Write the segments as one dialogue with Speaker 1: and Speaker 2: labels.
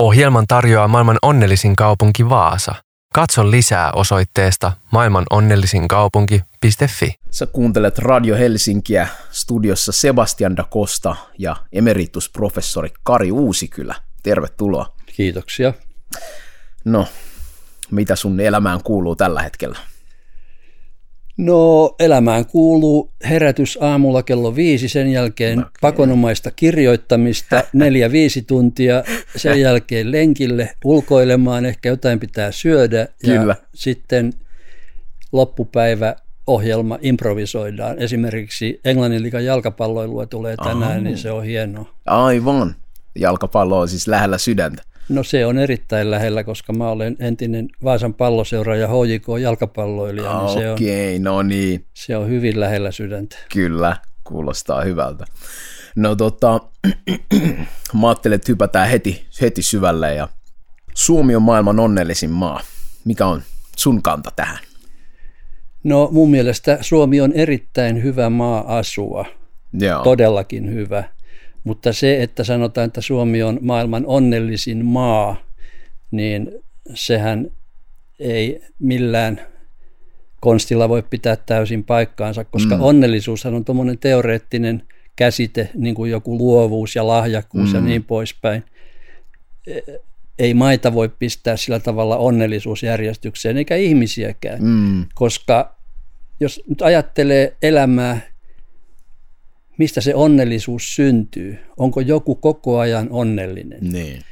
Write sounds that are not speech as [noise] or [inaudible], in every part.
Speaker 1: Ohjelman tarjoaa maailman onnellisin kaupunki Vaasa. Katso lisää osoitteesta maailmanonnellisinkaupunki.fi.
Speaker 2: Sä kuuntelet Radio Helsinkiä, studiossa Sebastian da Costa ja emeritusprofessori Kari Uusikylä. Tervetuloa.
Speaker 3: Kiitoksia.
Speaker 2: No, mitä sun elämään kuuluu tällä hetkellä?
Speaker 3: No elämään kuuluu herätys aamulla kello viisi, sen jälkeen okay. pakonomaista kirjoittamista neljä viisi tuntia, sen [laughs] jälkeen lenkille ulkoilemaan, ehkä jotain pitää syödä
Speaker 2: Kyllä.
Speaker 3: ja sitten loppupäivä ohjelma improvisoidaan. Esimerkiksi Englannin liikan jalkapalloilua tulee tänään, Aha. niin se on hienoa.
Speaker 2: Aivan. Jalkapallo on siis lähellä sydäntä.
Speaker 3: No se on erittäin lähellä, koska mä olen entinen Vaasan palloseura ja HJK jalkapalloilija.
Speaker 2: Niin
Speaker 3: se
Speaker 2: Okei, on, no niin.
Speaker 3: Se on hyvin lähellä sydäntä.
Speaker 2: Kyllä, kuulostaa hyvältä. No tota, [clears throat] mä ajattelin, että hypätään heti, heti syvälle ja Suomi on maailman onnellisin maa. Mikä on sun kanta tähän?
Speaker 3: No mun mielestä Suomi on erittäin hyvä maa asua.
Speaker 2: Joo.
Speaker 3: Todellakin hyvä. Mutta se, että sanotaan, että Suomi on maailman onnellisin maa, niin sehän ei millään konstilla voi pitää täysin paikkaansa, koska mm. onnellisuushan on tuommoinen teoreettinen käsite, niin kuin joku luovuus ja lahjakkuus mm. ja niin poispäin. Ei maita voi pistää sillä tavalla onnellisuusjärjestykseen, eikä ihmisiäkään, mm. koska jos nyt ajattelee elämää mistä se onnellisuus syntyy. Onko joku koko ajan onnellinen?
Speaker 2: Niin.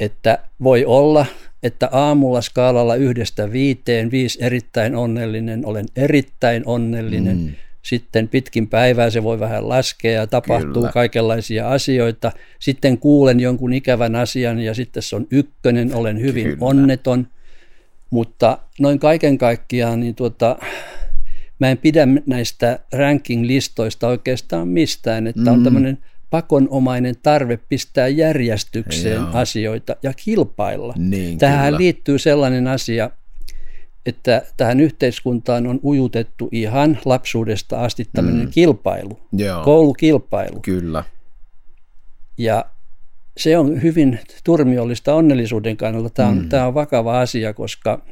Speaker 3: Että voi olla, että aamulla skaalalla yhdestä viiteen, viisi erittäin onnellinen, olen erittäin onnellinen. Mm. Sitten pitkin päivää se voi vähän laskea ja tapahtuu Kyllä. kaikenlaisia asioita. Sitten kuulen jonkun ikävän asian ja sitten se on ykkönen, olen hyvin Kyllä. onneton. Mutta noin kaiken kaikkiaan niin tuota, mä en pidä näistä ranking-listoista oikeastaan mistään, että mm. on tämmöinen pakonomainen tarve pistää järjestykseen Joo. asioita ja kilpailla.
Speaker 2: Niin,
Speaker 3: Tähän
Speaker 2: kyllä.
Speaker 3: liittyy sellainen asia, että tähän yhteiskuntaan on ujutettu ihan lapsuudesta asti tämmöinen mm. kilpailu,
Speaker 2: Joo.
Speaker 3: koulukilpailu.
Speaker 2: Kyllä.
Speaker 3: Ja se on hyvin turmiollista onnellisuuden kannalta. Tämä on, mm. tämä on vakava asia, koska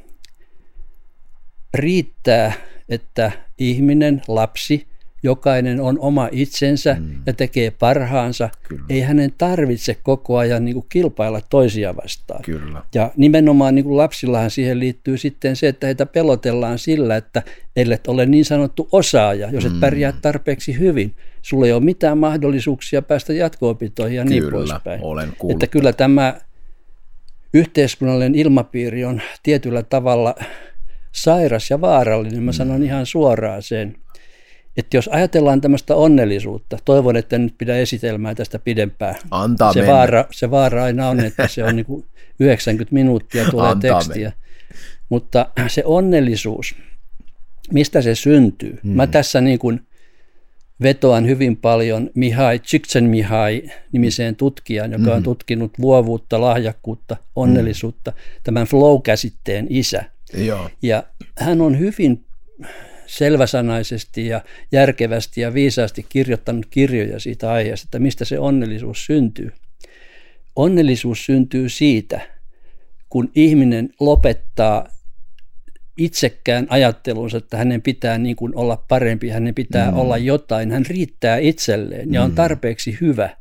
Speaker 3: riittää että ihminen, lapsi, jokainen on oma itsensä mm. ja tekee parhaansa. Kyllä. Ei hänen tarvitse koko ajan niin kuin kilpailla toisia vastaan.
Speaker 2: Kyllä.
Speaker 3: Ja nimenomaan niin kuin lapsillahan siihen liittyy sitten se, että heitä pelotellaan sillä, että ellet ole niin sanottu osaaja, jos et mm. pärjää tarpeeksi hyvin. Sulla ei ole mitään mahdollisuuksia päästä jatko-opintoihin ja niin
Speaker 2: kyllä,
Speaker 3: niin poispäin.
Speaker 2: olen
Speaker 3: Että kyllä tämä yhteiskunnallinen ilmapiiri on tietyllä tavalla – sairas ja vaarallinen. Mä sanon ihan suoraan sen, että jos ajatellaan tämmöistä onnellisuutta, toivon, että nyt pidä esitelmää tästä pidempään.
Speaker 2: Antaa
Speaker 3: se,
Speaker 2: mennä.
Speaker 3: vaara, se vaara aina on, että se on niin kuin 90 minuuttia tulee
Speaker 2: Antaa
Speaker 3: tekstiä. Mennä. Mutta se onnellisuus, mistä se syntyy? Hmm. Mä tässä niin kuin vetoan hyvin paljon Mihai Csikszentmihalyi nimiseen tutkijan, joka on hmm. tutkinut luovuutta, lahjakkuutta, onnellisuutta, hmm. tämän flow-käsitteen isä.
Speaker 2: Joo.
Speaker 3: Ja hän on hyvin selväsanaisesti ja järkevästi ja viisaasti kirjoittanut kirjoja siitä aiheesta, että mistä se onnellisuus syntyy. Onnellisuus syntyy siitä, kun ihminen lopettaa itsekään ajattelunsa, että hänen pitää niin kuin olla parempi, hänen pitää mm. olla jotain, hän riittää itselleen ja on mm. tarpeeksi hyvä.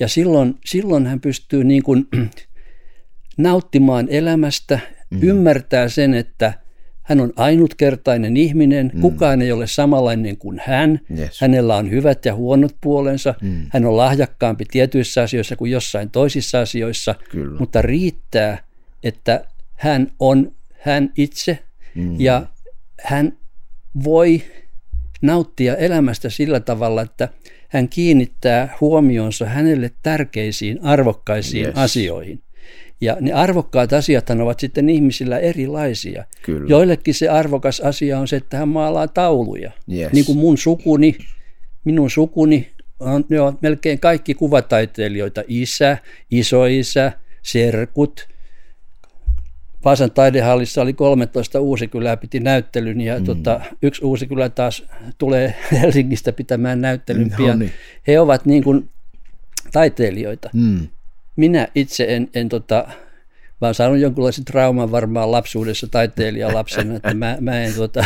Speaker 3: Ja silloin, silloin hän pystyy niin kuin [clears throat] nauttimaan elämästä, mm. ymmärtää sen, että hän on ainutkertainen ihminen, mm. kukaan ei ole samanlainen kuin hän,
Speaker 2: yes.
Speaker 3: hänellä on hyvät ja huonot puolensa, mm. hän on lahjakkaampi tietyissä asioissa kuin jossain toisissa asioissa,
Speaker 2: Kyllä.
Speaker 3: mutta riittää, että hän on hän itse mm. ja hän voi nauttia elämästä sillä tavalla, että hän kiinnittää huomionsa hänelle tärkeisiin, arvokkaisiin yes. asioihin. Ja ne arvokkaat asiat ovat sitten ihmisillä erilaisia.
Speaker 2: Kyllä.
Speaker 3: Joillekin se arvokas asia on se, että hän maalaa tauluja.
Speaker 2: Yes.
Speaker 3: Niin kuin mun sukuni, minun sukuni, on, ne on melkein kaikki kuvataiteilijoita. Isä, isoisä, serkut. Vaasan taidehallissa oli 13 uusikylää piti näyttelyn ja mm. tota, yksi uusikylä taas tulee [laughs] Helsingistä pitämään näyttelyn no, pian. Niin. He ovat niin kuin taiteilijoita.
Speaker 2: Mm.
Speaker 3: Minä itse en, en tota, mä oon saanut jonkunlaisen trauman varmaan lapsuudessa taiteilijalapsena, että mä, mä, en, tota,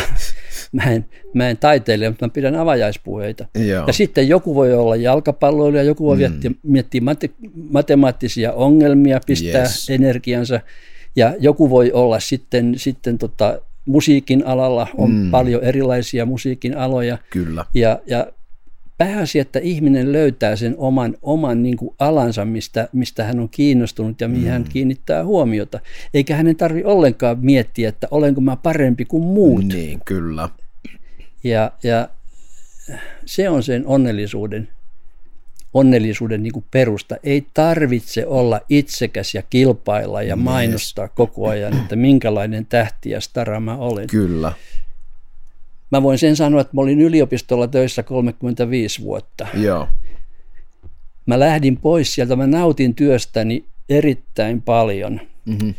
Speaker 3: mä, en, mä en taiteilija, mutta mä pidän avajaispuheita.
Speaker 2: Joo.
Speaker 3: Ja sitten joku voi olla jalkapalloilija, joku voi mm. miettiä, miettiä mate, matemaattisia ongelmia, pistää yes. energiansa, ja joku voi olla sitten, sitten tota, musiikin alalla, on mm. paljon erilaisia musiikin aloja.
Speaker 2: Kyllä.
Speaker 3: Ja, ja pääasia, että ihminen löytää sen oman, oman niin kuin alansa, mistä, mistä hän on kiinnostunut ja mihin mm. hän kiinnittää huomiota. Eikä hänen tarvi ollenkaan miettiä, että olenko mä parempi kuin muut.
Speaker 2: Niin, kyllä.
Speaker 3: Ja, ja se on sen onnellisuuden, onnellisuuden niin kuin perusta. Ei tarvitse olla itsekäs ja kilpailla ja mainostaa koko ajan, että minkälainen tähti ja stara mä olen.
Speaker 2: Kyllä.
Speaker 3: Mä voin sen sanoa, että mä olin yliopistolla töissä 35 vuotta.
Speaker 2: Joo.
Speaker 3: Mä lähdin pois sieltä, mä nautin työstäni erittäin paljon.
Speaker 2: Mm-hmm.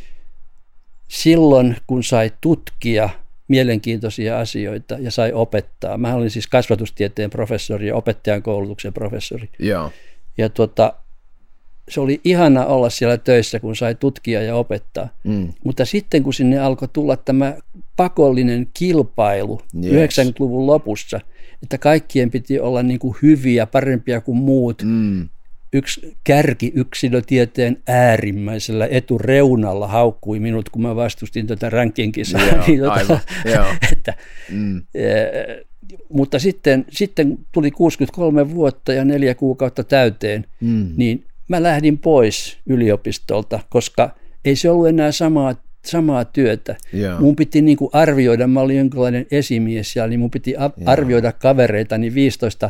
Speaker 3: Silloin, kun sai tutkia mielenkiintoisia asioita ja sai opettaa. Mä olin siis kasvatustieteen professori ja opettajan koulutuksen professori.
Speaker 2: Joo.
Speaker 3: Ja tuota, se oli ihana olla siellä töissä, kun sai tutkia ja opettaa.
Speaker 2: Mm.
Speaker 3: Mutta sitten kun sinne alkoi tulla tämä pakollinen kilpailu
Speaker 2: Yes.
Speaker 3: 90-luvun lopussa, että kaikkien piti olla niin kuin hyviä, parempia kuin muut.
Speaker 2: Mm.
Speaker 3: Yksi kärkiyksilötieteen äärimmäisellä etureunalla haukkui minut, kun mä vastustin tätä rankinkisaa.
Speaker 2: Joo, [laughs]
Speaker 3: niin, tota,
Speaker 2: aivan, joo. [laughs]
Speaker 3: että,
Speaker 2: Mm.
Speaker 3: eh, mutta sitten, sitten tuli 63 vuotta ja neljä kuukautta täyteen,
Speaker 2: Mm.
Speaker 3: niin mä lähdin pois yliopistolta, koska ei se ollut enää samaa, samaa työtä.
Speaker 2: Joo.
Speaker 3: Mun piti niin kuin arvioida, mä olin jonkinlainen esimies siellä, niin mun piti a- arvioida kavereita, niin 15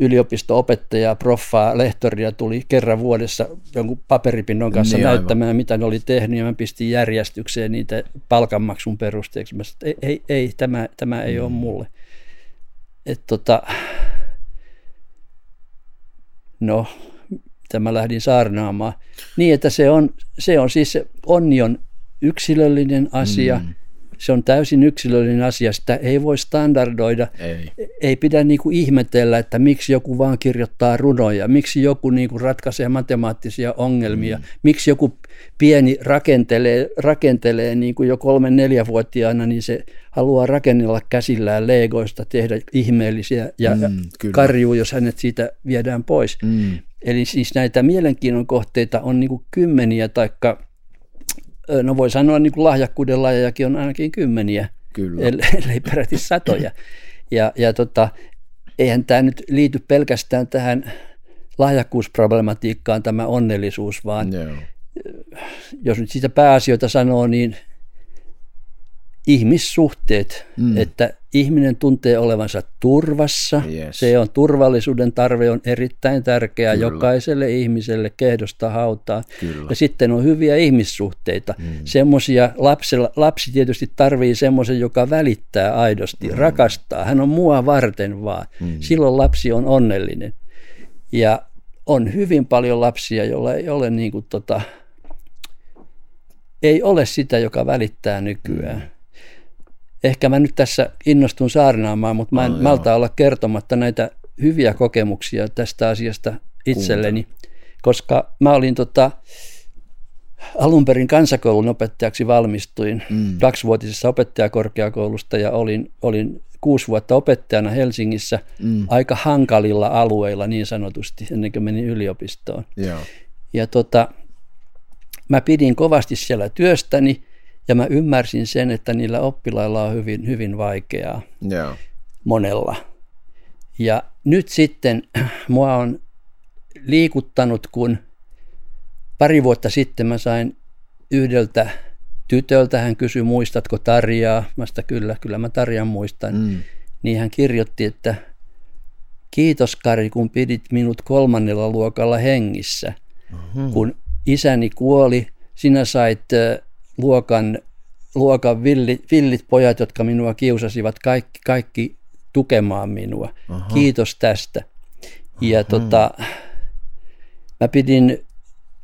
Speaker 3: yliopisto-opettajaa, proffaa, lehtoria tuli kerran vuodessa jonkun paperipinnon kanssa
Speaker 2: Niin,
Speaker 3: niin,
Speaker 2: aivan.
Speaker 3: näyttämään, mitä ne oli tehnyt, ja mä pistin järjestykseen niitä palkanmaksun perusteeksi. Mä sanoin, että ei, ei, ei tämä, tämä ei
Speaker 2: Mm.
Speaker 3: ole mulle. Et tota, no, tämä lähdin saarnaamaan. Niin, että se on, se on siis, se onni on yksilöllinen asia,
Speaker 2: Mm.
Speaker 3: se on täysin yksilöllinen asia, sitä ei voi standardoida,
Speaker 2: Ei.
Speaker 3: ei pidä niin kuin ihmetellä, että miksi joku vaan kirjoittaa runoja, miksi joku niin kuin ratkaisee matemaattisia ongelmia, mm. miksi joku pieni rakentelee, rakentelee niin kuin jo kolmen neljävuotiaana, niin se haluaa rakennella käsillään legoista, tehdä ihmeellisiä ja
Speaker 2: Mm,
Speaker 3: mm,
Speaker 2: kyllä.
Speaker 3: karjuu, jos hänet siitä viedään pois.
Speaker 2: Mm.
Speaker 3: Eli siis näitä mielenkiinnon kohteita on niin kuin kymmeniä, taikka no voi sanoa niin kuin lahjakkuuden lajejakin on ainakin kymmeniä,
Speaker 2: Kyllä.
Speaker 3: ellei, peräti satoja. Ja, ja tota, eihän tämä nyt liity pelkästään tähän lahjakkuusproblematiikkaan tämä onnellisuus, vaan
Speaker 2: Joo.
Speaker 3: jos nyt siitä pääasioita sanoo, niin ihmissuhteet,
Speaker 2: Mm.
Speaker 3: mm. että ihminen tuntee olevansa turvassa.
Speaker 2: Yes.
Speaker 3: Se on turvallisuuden tarve on erittäin tärkeä
Speaker 2: Kyllä.
Speaker 3: jokaiselle ihmiselle kehdosta hautaa.
Speaker 2: Kyllä.
Speaker 3: Ja sitten on hyviä ihmissuhteita. Mm. Semmoisia lapsella, lapsi tietysti tarvii semmoisen, joka välittää aidosti, mm. rakastaa. Hän on mua varten vaan. Mm. Silloin lapsi on onnellinen. Ja on hyvin paljon lapsia, joilla ei ole niin kuin tota, ei ole sitä, joka välittää nykyään. Ehkä mä nyt tässä innostun saarnaamaan, mutta mä en
Speaker 2: No, joo.
Speaker 3: malta olla kertomatta näitä hyviä kokemuksia tästä asiasta itselleni, koska mä olin tota, alun perin kansakoulun opettajaksi valmistuin mm. kaksivuotisessa opettajakorkeakoulusta ja olin, olin kuusi vuotta opettajana Helsingissä mm. aika hankalilla alueilla niin sanotusti ennen kuin menin yliopistoon.
Speaker 2: Joo.
Speaker 3: Ja tota, mä pidin kovasti siellä työstäni ja mä ymmärsin sen, että niillä oppilailla on hyvin, hyvin vaikeaa
Speaker 2: Joo.
Speaker 3: monella. Ja nyt sitten [clears throat] mua on liikuttanut, kun pari vuotta sitten mä sain yhdeltä tytöltä, hän kysyi, muistatko Tarjaa? Mä sitä kyllä, kyllä mä Tarjan muistan.
Speaker 2: Mm.
Speaker 3: Niin hän kirjoitti, että kiitos Kari, kun pidit minut kolmannella luokalla hengissä.
Speaker 2: Mhm.
Speaker 3: Kun isäni kuoli, sinä sait luokan, luokan villit, villit pojat, jotka minua kiusasivat, kaikki, kaikki tukemaan minua. Aha. Kiitos tästä. Ja tota, mä pidin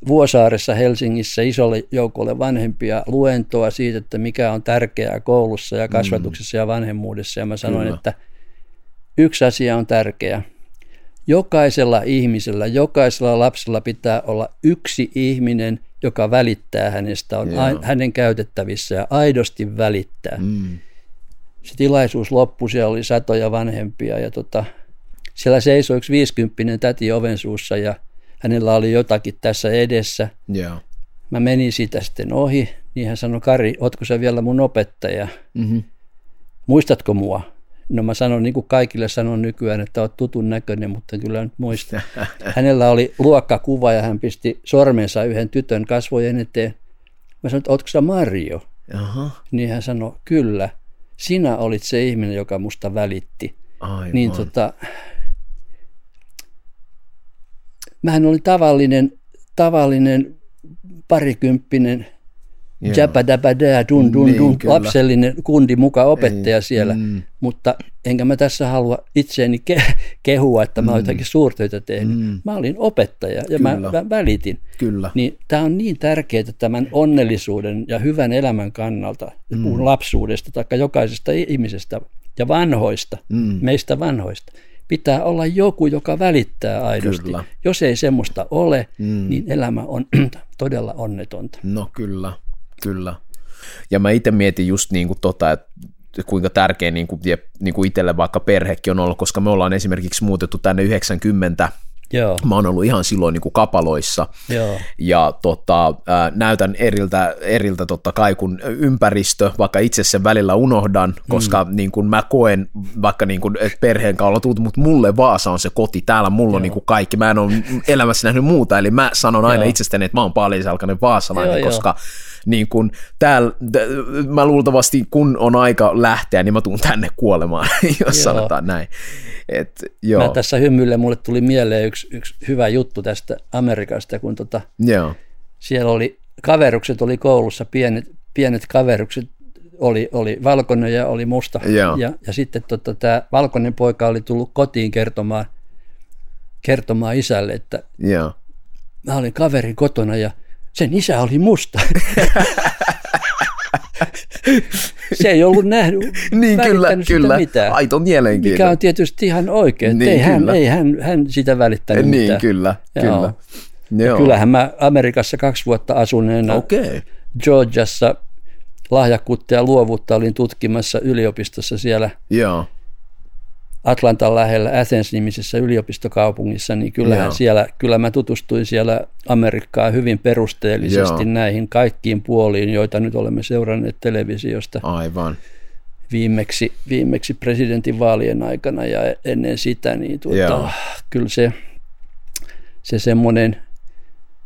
Speaker 3: Vuosaaressa Helsingissä isolle joukolle vanhempia luentoa siitä, että mikä on tärkeää koulussa ja kasvatuksessa ja vanhemmuudessa. Ja mä sanoin,
Speaker 2: Kyllä.
Speaker 3: että yksi asia on tärkeä. Jokaisella ihmisellä, jokaisella lapsella pitää olla yksi ihminen, joka välittää hänestä, on
Speaker 2: Joo.
Speaker 3: hänen käytettävissä ja aidosti välittää.
Speaker 2: Mm.
Speaker 3: Se tilaisuus loppui, siellä oli satoja vanhempia ja tota, siellä seisoi yksi viisikymppinen täti oven suussa ja hänellä oli jotakin tässä edessä.
Speaker 2: Joo.
Speaker 3: Mä menin siitä sitten ohi, niin hän sanoi, Kari, ootko sä vielä mun opettaja?
Speaker 2: Mm-hmm.
Speaker 3: Muistatko mua? No mä sanon niin kuin kaikille sanon nykyään, että oot tutun näköinen, mutta kyllä nyt muista. [laughs] Hänellä oli luokkakuva ja hän pisti sormensa yhden tytön kasvojen eteen. Mä sanoin, että ootko sä Mario?
Speaker 2: Aha.
Speaker 3: Niin hän sanoi, kyllä, sinä olit se ihminen, joka musta välitti.
Speaker 2: Aivan.
Speaker 3: Niin tota, mähän olin tavallinen, tavallinen parikymppinen. Jäpädäpädää, dun dun
Speaker 2: Niin,
Speaker 3: dun,
Speaker 2: kyllä.
Speaker 3: lapsellinen kundi muka opettaja
Speaker 2: Ei,
Speaker 3: siellä,
Speaker 2: mm.
Speaker 3: mutta enkä mä tässä halua itseäni ke- kehua, että mä oon jotakin suurtöitä tehnyt.
Speaker 2: Mm.
Speaker 3: Mä olin opettaja ja mä,
Speaker 2: Kyllä.
Speaker 3: mä välitin.
Speaker 2: Kyllä.
Speaker 3: Niin tämä on niin tärkeää tämän onnellisuuden ja hyvän elämän kannalta, mm. puhun lapsuudesta tai jokaisesta ihmisestä ja vanhoista,
Speaker 2: Mm.
Speaker 3: meistä vanhoista. Pitää olla joku, joka välittää aidosti.
Speaker 2: Kyllä.
Speaker 3: Jos ei semmoista ole,
Speaker 2: Mm.
Speaker 3: niin elämä on [clears throat] todella onnetonta.
Speaker 2: No kyllä, kyllä. Ja mä itse mietin just niin kuin tota, että kuinka tärkeä niin kuin, niin kuin itselle vaikka perhekin on ollut, koska me ollaan esimerkiksi muutettu tänne 90,
Speaker 3: Joo,
Speaker 2: mä oon ollut ihan silloin niin kuin kapaloissa,
Speaker 3: joo,
Speaker 2: ja tota, näytän eriltä, eriltä totta kai kun ympäristö, vaikka itse sen välillä unohdan, koska mm. niin kuin mä koen vaikka niin kuin, että perheen kanssa ollaan tultu, mutta mulle Vaasa on se koti, täällä mulla on niin kuin kaikki, mä en ole elämässä nähnyt muuta, eli mä sanon aina
Speaker 3: Joo.
Speaker 2: itsestäni, että mä oon paalisalkainen vaasalainen,
Speaker 3: Joo, joo.
Speaker 2: koska niin kuin täällä, t- mä luultavasti kun on aika lähteä, niin mä tuun tänne kuolemaan, [laughs] jos
Speaker 3: Joo.
Speaker 2: sanotaan näin. Et, joo,
Speaker 3: Mä tässä hymyillen, mulle tuli mieleen yksi, yksi hyvä juttu tästä Amerikasta, kun tota,
Speaker 2: joo,
Speaker 3: siellä oli, kaverukset oli koulussa, pienet, pienet kaverukset, oli, oli valkoinen ja oli musta.
Speaker 2: Joo.
Speaker 3: Ja, ja sitten tota, tämä valkoinen poika oli tullut kotiin kertomaan, kertomaan isälle, että
Speaker 2: joo.
Speaker 3: mä olin kaverin kotona ja sen isä oli musta. Se ei ollut nähnyt,
Speaker 2: Niin kyllä, kyllä.
Speaker 3: mitään.
Speaker 2: Aito mielenkiinto.
Speaker 3: Mikä on tietysti ihan oikein.
Speaker 2: Niin,
Speaker 3: ei, hän, ei hän, hän sitä välittänyt
Speaker 2: Niin,
Speaker 3: mitään.
Speaker 2: kyllä,
Speaker 3: Joo.
Speaker 2: kyllä. Joo.
Speaker 3: Kyllähän mä Amerikassa kaksi vuotta asuneena
Speaker 2: Okei. Okay.
Speaker 3: Georgiassa lahjakkuutta ja luovuutta olin tutkimassa yliopistossa siellä
Speaker 2: Joo.
Speaker 3: Atlantan lähellä Athens-nimisessä yliopistokaupungissa, niin kyllähän
Speaker 2: Joo.
Speaker 3: siellä, kyllä mä tutustuin siellä Amerikkaan hyvin perusteellisesti
Speaker 2: Joo.
Speaker 3: näihin kaikkiin puoliin, joita nyt olemme seuranneet televisiosta
Speaker 2: Aivan.
Speaker 3: viimeksi, viimeksi presidentinvaalien aikana ja ennen sitä, niin
Speaker 2: Joo.
Speaker 3: tuota, kyllä se, se semmoinen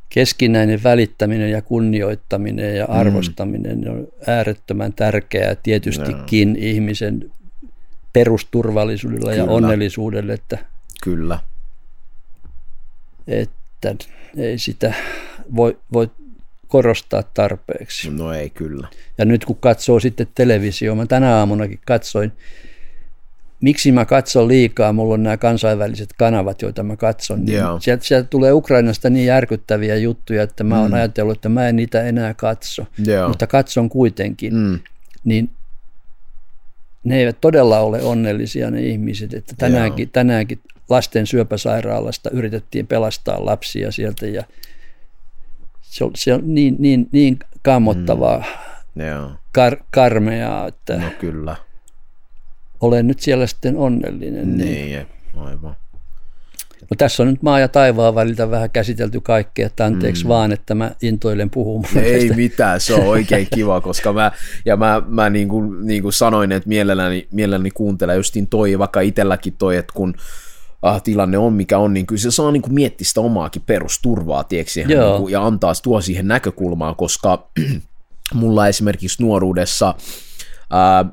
Speaker 3: keskinäinen välittäminen ja kunnioittaminen ja arvostaminen on äärettömän tärkeää tietystikin ihmisen perusturvallisuudella ja
Speaker 2: Kyllä.
Speaker 3: onnellisuudelle, että,
Speaker 2: Kyllä.
Speaker 3: että ei sitä voi, voi korostaa tarpeeksi.
Speaker 2: No ei kyllä.
Speaker 3: Ja nyt kun katsoo sitten televisio, mä tänä aamunakin katsoin, miksi mä katson liikaa, mulla on nämä kansainväliset kanavat, joita mä katson, niin
Speaker 2: Joo.
Speaker 3: sieltä, sieltä tulee Ukrainasta niin järkyttäviä juttuja, että mä oon mm. ajatellut, että mä en niitä enää katso,
Speaker 2: Joo.
Speaker 3: mutta katson kuitenkin,
Speaker 2: Mm.
Speaker 3: niin ne eivät todella ole onnellisia ne ihmiset, että tänäänkin, tänäänkin lasten syöpäsairaalasta yritettiin pelastaa lapsia sieltä ja se on, se on niin, niin, niin kammottavaa, mm.
Speaker 2: Joo.
Speaker 3: kar, karmeaa, että
Speaker 2: No kyllä.
Speaker 3: olen nyt siellä sitten onnellinen. Niin.
Speaker 2: Niin, aivan.
Speaker 3: No, tässä on nyt maa ja taivaan väliltä vähän käsitelty kaikkea, että anteeksi mm. vaan, että mä intoilen puhumaan.
Speaker 2: Ei
Speaker 3: tästä.
Speaker 2: mitään, se on oikein kiva, koska mä, ja mä, mä niin kuin, niin kuin sanoin, että mielelläni, mielelläni kuuntelen justiin toi, vaikka itselläkin toi, että kun ah, tilanne on mikä on, niin kyllä se saa niin kuin miettiä sitä omaakin perusturvaa,
Speaker 3: Joo.
Speaker 2: niin kuin, ja antaa tuo siihen näkökulmaan, koska [clears throat] mulla esimerkiksi nuoruudessa ää, ää,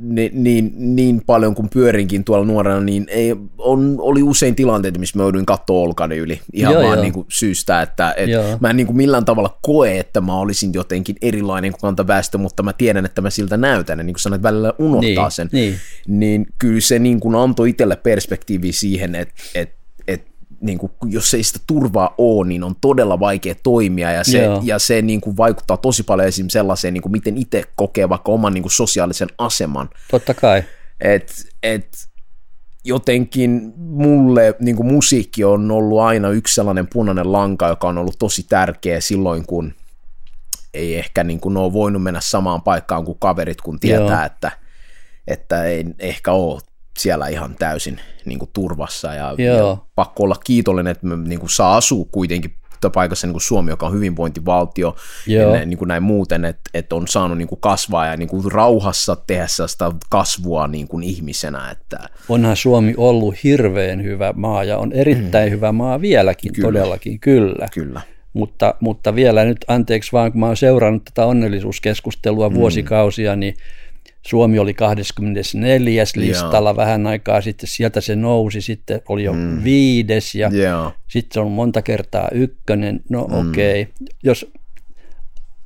Speaker 2: niin, niin, niin paljon kuin pyörinkin tuolla nuorena, niin ei, on, oli usein tilanteita, missä mä jouduin katsoa olkani yli ihan
Speaker 3: Joo,
Speaker 2: vaan
Speaker 3: joo.
Speaker 2: niin kuin syystä, että et
Speaker 3: Joo.
Speaker 2: mä en niin kuin millään tavalla koe, että mä olisin jotenkin erilainen kuin kantaväestö, mutta mä tiedän, että mä siltä näytän, ja niin kuin sanoit, välillä unohtaa
Speaker 3: Niin,
Speaker 2: sen,
Speaker 3: niin.
Speaker 2: niin kyllä se niin kuin antoi itselle perspektiivi siihen, että, että, että niin kuin, jos ei sitä turvaa ole, niin on todella vaikea toimia ja se,
Speaker 3: Joo.
Speaker 2: ja se niin kuin vaikuttaa tosi paljon esim. sellaiseen, niin kuin miten itse kokee vaikka oman niin kuin sosiaalisen aseman.
Speaker 3: Totta kai.
Speaker 2: Et, et, jotenkin mulle niin kuin musiikki on ollut aina yksi sellainen punainen lanka, joka on ollut tosi tärkeä silloin, kun ei ehkä niin kuin ole voinut mennä samaan paikkaan kuin kaverit, kun tietää, Joo. että, että ei ehkä ole siellä ihan täysin niin kuin turvassa ja, ja pakko olla kiitollinen, että me niin kuin saa asua kuitenkin paikassa niin kuin Suomi, joka on hyvinvointivaltio, Joo. ja niin kuin näin muuten, että, että on saanut niin kuin kasvaa ja niin kuin rauhassa tehdä sitä kasvua niin kuin ihmisenä. Että...
Speaker 3: Onhan Suomi ollut hirveän hyvä maa ja on erittäin mm. hyvä maa vieläkin, kyllä. todellakin, kyllä.
Speaker 2: Kyllä.
Speaker 3: Mutta, mutta vielä nyt anteeksi vaan, kun mä oon seurannut tätä onnellisuuskeskustelua mm. vuosikausia, niin Suomi oli 24. listalla Joo. vähän aikaa sitten, sieltä se nousi, sitten oli jo mm. viides ja Joo. sitten se on monta kertaa ykkönen. No mm. okei, okay. jos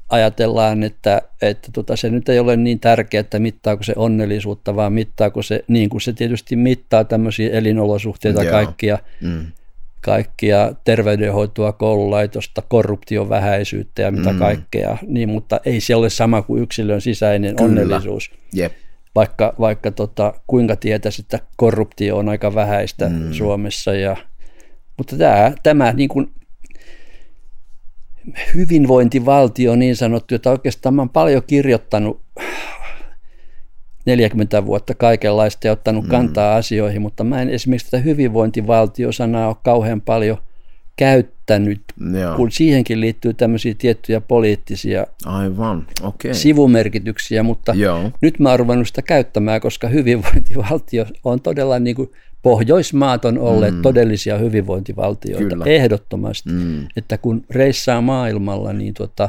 Speaker 3: ajatellaan, että, että tota, se nyt ei ole niin tärkeää, että mittaako se onnellisuutta, vaan mittaako se, niin kuin se tietysti mittaa tämmöisiä elinolosuhteita Joo. kaikkia, mm kaikkia terveydenhoitoa, koululaitosta, korruption vähäisyyttä ja mitä mm. kaikkea, niin, mutta ei se ole sama kuin yksilön sisäinen Kyllä. onnellisuus.
Speaker 2: Jep.
Speaker 3: Vaikka, vaikka tota, kuinka tietäisi, että korruptio on aika vähäistä mm. Suomessa. Ja, mutta tämä, tämä niin kuin hyvinvointivaltio niin sanottu, että oikeastaan mä olen paljon kirjoittanut 40 vuotta kaikenlaista ja ottanut mm. kantaa asioihin, mutta mä en esimerkiksi tätä hyvinvointivaltiosanaa ole kauhean paljon käyttänyt, Joo. kun siihenkin liittyy tämmöisiä tiettyjä poliittisia
Speaker 2: Aivan. Okay.
Speaker 3: sivumerkityksiä, mutta Joo. nyt mä oon ruvennut sitä käyttämään, koska hyvinvointivaltio on todella niin kuin Pohjoismaat on olleet mm. todellisia hyvinvointivaltioita Kyllä. ehdottomasti, mm. että kun reissaa maailmalla, niin tota,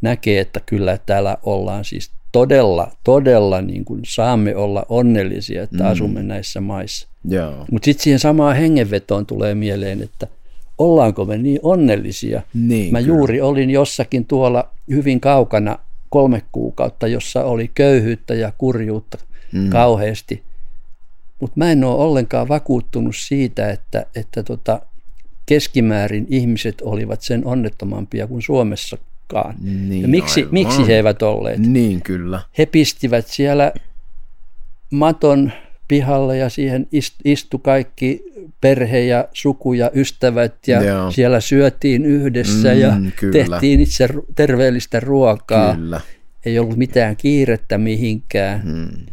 Speaker 3: näkee, että kyllä täällä ollaan siis todella, todella niin kuin saamme olla onnellisia, että mm. asumme näissä maissa. Mutta sitten siihen samaan hengenvetoon tulee mieleen, että ollaanko me niin onnellisia.
Speaker 2: Niin,
Speaker 3: Mä kyllä. juuri olin jossakin tuolla hyvin kaukana kolme kuukautta, jossa oli köyhyyttä ja kurjuutta mm. kauheasti. Mutta mä en ole ollenkaan vakuuttunut siitä, että, että tota, keskimäärin ihmiset olivat sen onnettomampia kuin Suomessa koskaan. Niin, ja miksi, miksi he eivät olleet?
Speaker 2: Niin, kyllä.
Speaker 3: He pistivät siellä maton pihalle ja siihen istu kaikki perhe ja suku ja ystävät ja Joo. siellä syötiin yhdessä mm, ja kyllä. tehtiin itse terveellistä ruokaa. Kyllä. Ei ollut mitään kiirettä mihinkään. Hmm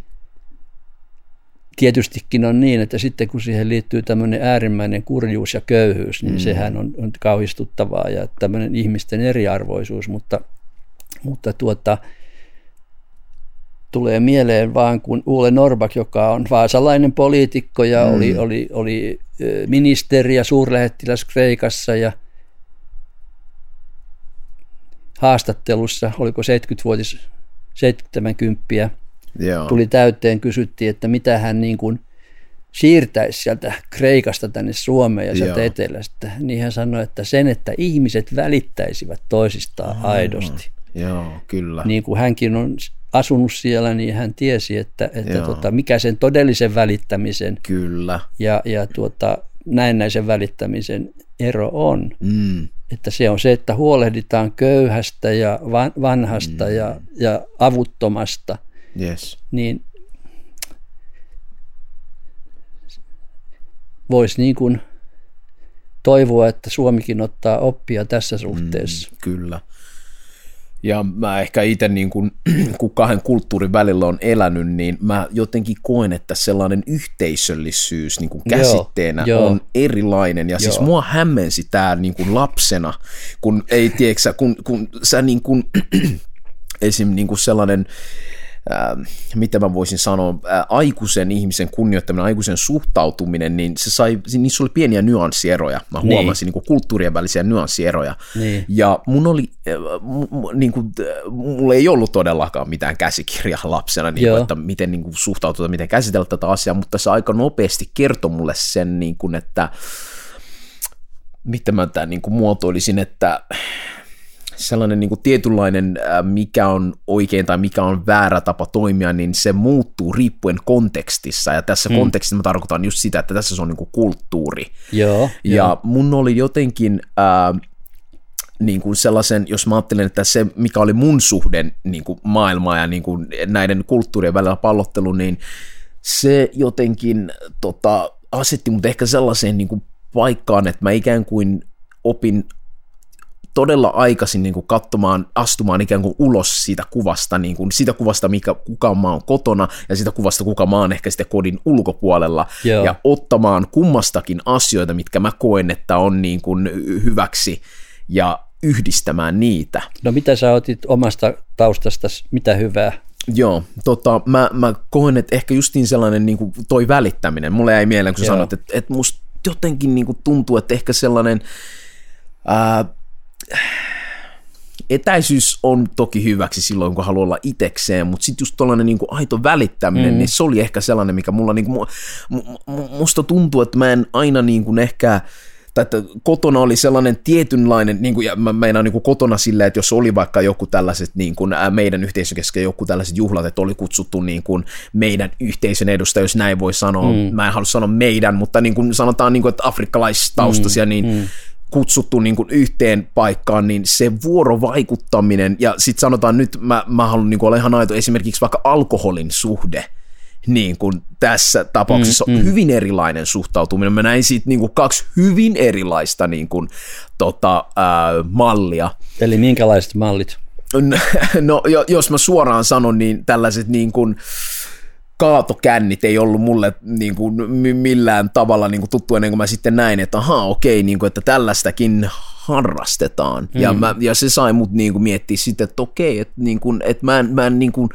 Speaker 3: tietystikin on niin, että sitten kun siihen liittyy tämmöinen äärimmäinen kurjuus ja köyhyys, niin mm. sehän on, on kauhistuttavaa ja tämmöinen ihmisten eriarvoisuus, mutta, mutta tuota, tulee mieleen vaan, kun Uule Norbak, joka on vaasalainen poliitikko ja mm. oli, oli, oli ministeri ja suurlähettiläs Kreikassa ja haastattelussa, oliko 70-vuotis, 70
Speaker 2: Joo.
Speaker 3: tuli täyteen, kysyttiin, että mitä hän niin kuin siirtäisi sieltä Kreikasta tänne Suomeen ja sieltä Joo. etelästä, niin hän sanoi, että sen, että ihmiset välittäisivät toisistaan Aha, aidosti.
Speaker 2: Joo, kyllä.
Speaker 3: Niin kuin hänkin on asunut siellä, niin hän tiesi, että, että tota, mikä sen todellisen välittämisen
Speaker 2: kyllä.
Speaker 3: ja, ja tuota, näennäisen välittämisen ero on.
Speaker 2: Mm.
Speaker 3: Että se on se, että huolehditaan köyhästä ja vanhasta mm. ja, ja avuttomasta –
Speaker 2: yes.
Speaker 3: niin voisi niin kuin toivoa, että Suomikin ottaa oppia tässä suhteessa.
Speaker 2: Mm, kyllä. Ja mä ehkä itse, niin kun, [clears throat] kun kahden kulttuurin välillä on elänyt, niin mä jotenkin koen, että sellainen yhteisöllisyys niin kuin käsitteenä joo, on joo. erilainen. Ja siis joo. siis mua hämmensi tämä niin kuin lapsena, kun ei tiedätkö, kun, kun sä niin kuin, [clears throat] esim. Niin kuin sellainen äh, mitä mä voisin sanoa, äh, aikuisen ihmisen kunnioittaminen, aikuisen suhtautuminen, niin se sai, niissä oli pieniä nyanssieroja. Mä niin. huomasin niin. Niin kulttuurien välisiä nyanssieroja.
Speaker 3: Niin.
Speaker 2: Ja mun oli, äh, niin kuin, äh, mulla ei ollut todellakaan mitään käsikirjaa lapsena, niin kuin, että miten niin kuin, suhtautua, miten käsitellä tätä asiaa, mutta se aika nopeasti kertoi mulle sen, niin kuin, että miten mä tämän niin kuin, muotoilisin, että sellainen niin kuin tietynlainen, mikä on oikein tai mikä on väärä tapa toimia, niin se muuttuu riippuen kontekstissa. Ja tässä mm. kontekstissa mä tarkoitan just sitä, että tässä se on niin kuin kulttuuri.
Speaker 3: Joo,
Speaker 2: ja joo. mun oli jotenkin... Äh, niin kuin sellaisen, jos mä ajattelen, että se, mikä oli mun suhde niin kuin maailmaa ja niin kuin näiden kulttuurien välillä pallottelu, niin se jotenkin tota, asetti mut ehkä sellaiseen niin kuin paikkaan, että mä ikään kuin opin todella aikaisin niin kuin katsomaan, astumaan ikään kuin ulos siitä kuvasta, niin kuin siitä kuvasta, mikä, kuka mä oon kotona, ja siitä kuvasta, kuka mä oon ehkä sitten kodin ulkopuolella, Joo. ja ottamaan kummastakin asioita, mitkä mä koen, että on niin kuin hyväksi, ja yhdistämään niitä.
Speaker 3: No mitä sä otit omasta taustasta, mitä hyvää?
Speaker 2: Joo, tota, mä, mä koen, että ehkä justiin sellainen niin kuin toi välittäminen, mulle jäi mieleen, kun sä sanoit, että, että musta jotenkin niin kuin tuntuu, että ehkä sellainen ää, etäisyys on toki hyväksi silloin, kun haluaa olla itekseen, mutta sitten just tuollainen niin kuin aito välittäminen, mm. niin se oli ehkä sellainen, mikä mulla niin kuin, musta tuntuu, että mä en aina niin kuin ehkä tai että kotona oli sellainen tietynlainen, niin kuin, ja mä meinaan niin kuin kotona silleen, että jos oli vaikka joku tällaiset niin kuin, ää, meidän yhteisön kesken joku tällaiset juhlat, että oli kutsuttu niin kuin, meidän yhteisön edustaja, jos näin voi sanoa, mm. mä en halua sanoa meidän, mutta niin kuin, sanotaan, niin kuin, että afrikkalaistaustaisia, mm. niin mm kutsuttu niin kuin yhteen paikkaan, niin se vuorovaikuttaminen, ja sitten sanotaan nyt, mä, mä haluan niin kuin olla ihan aito, esimerkiksi vaikka alkoholin suhde, niin kuin tässä tapauksessa mm, mm. hyvin erilainen suhtautuminen. Mä näin siitä niin kuin kaksi hyvin erilaista niin kuin, tota, ää, mallia.
Speaker 3: Eli minkälaiset mallit? [laughs]
Speaker 2: No, jos mä suoraan sanon, niin tällaiset niin kuin, kaatokännit ei ollut mulle niin kuin, millään tavalla niin kuin tuttu ennen kuin mä sitten näin, että ahaa, okei, niin kuin, että tällaistakin harrastetaan. Mm. Ja, mä, ja se sai mut niin kuin, miettiä sitten, että okei, että, niin kuin, että mä en, mä en niin kuin,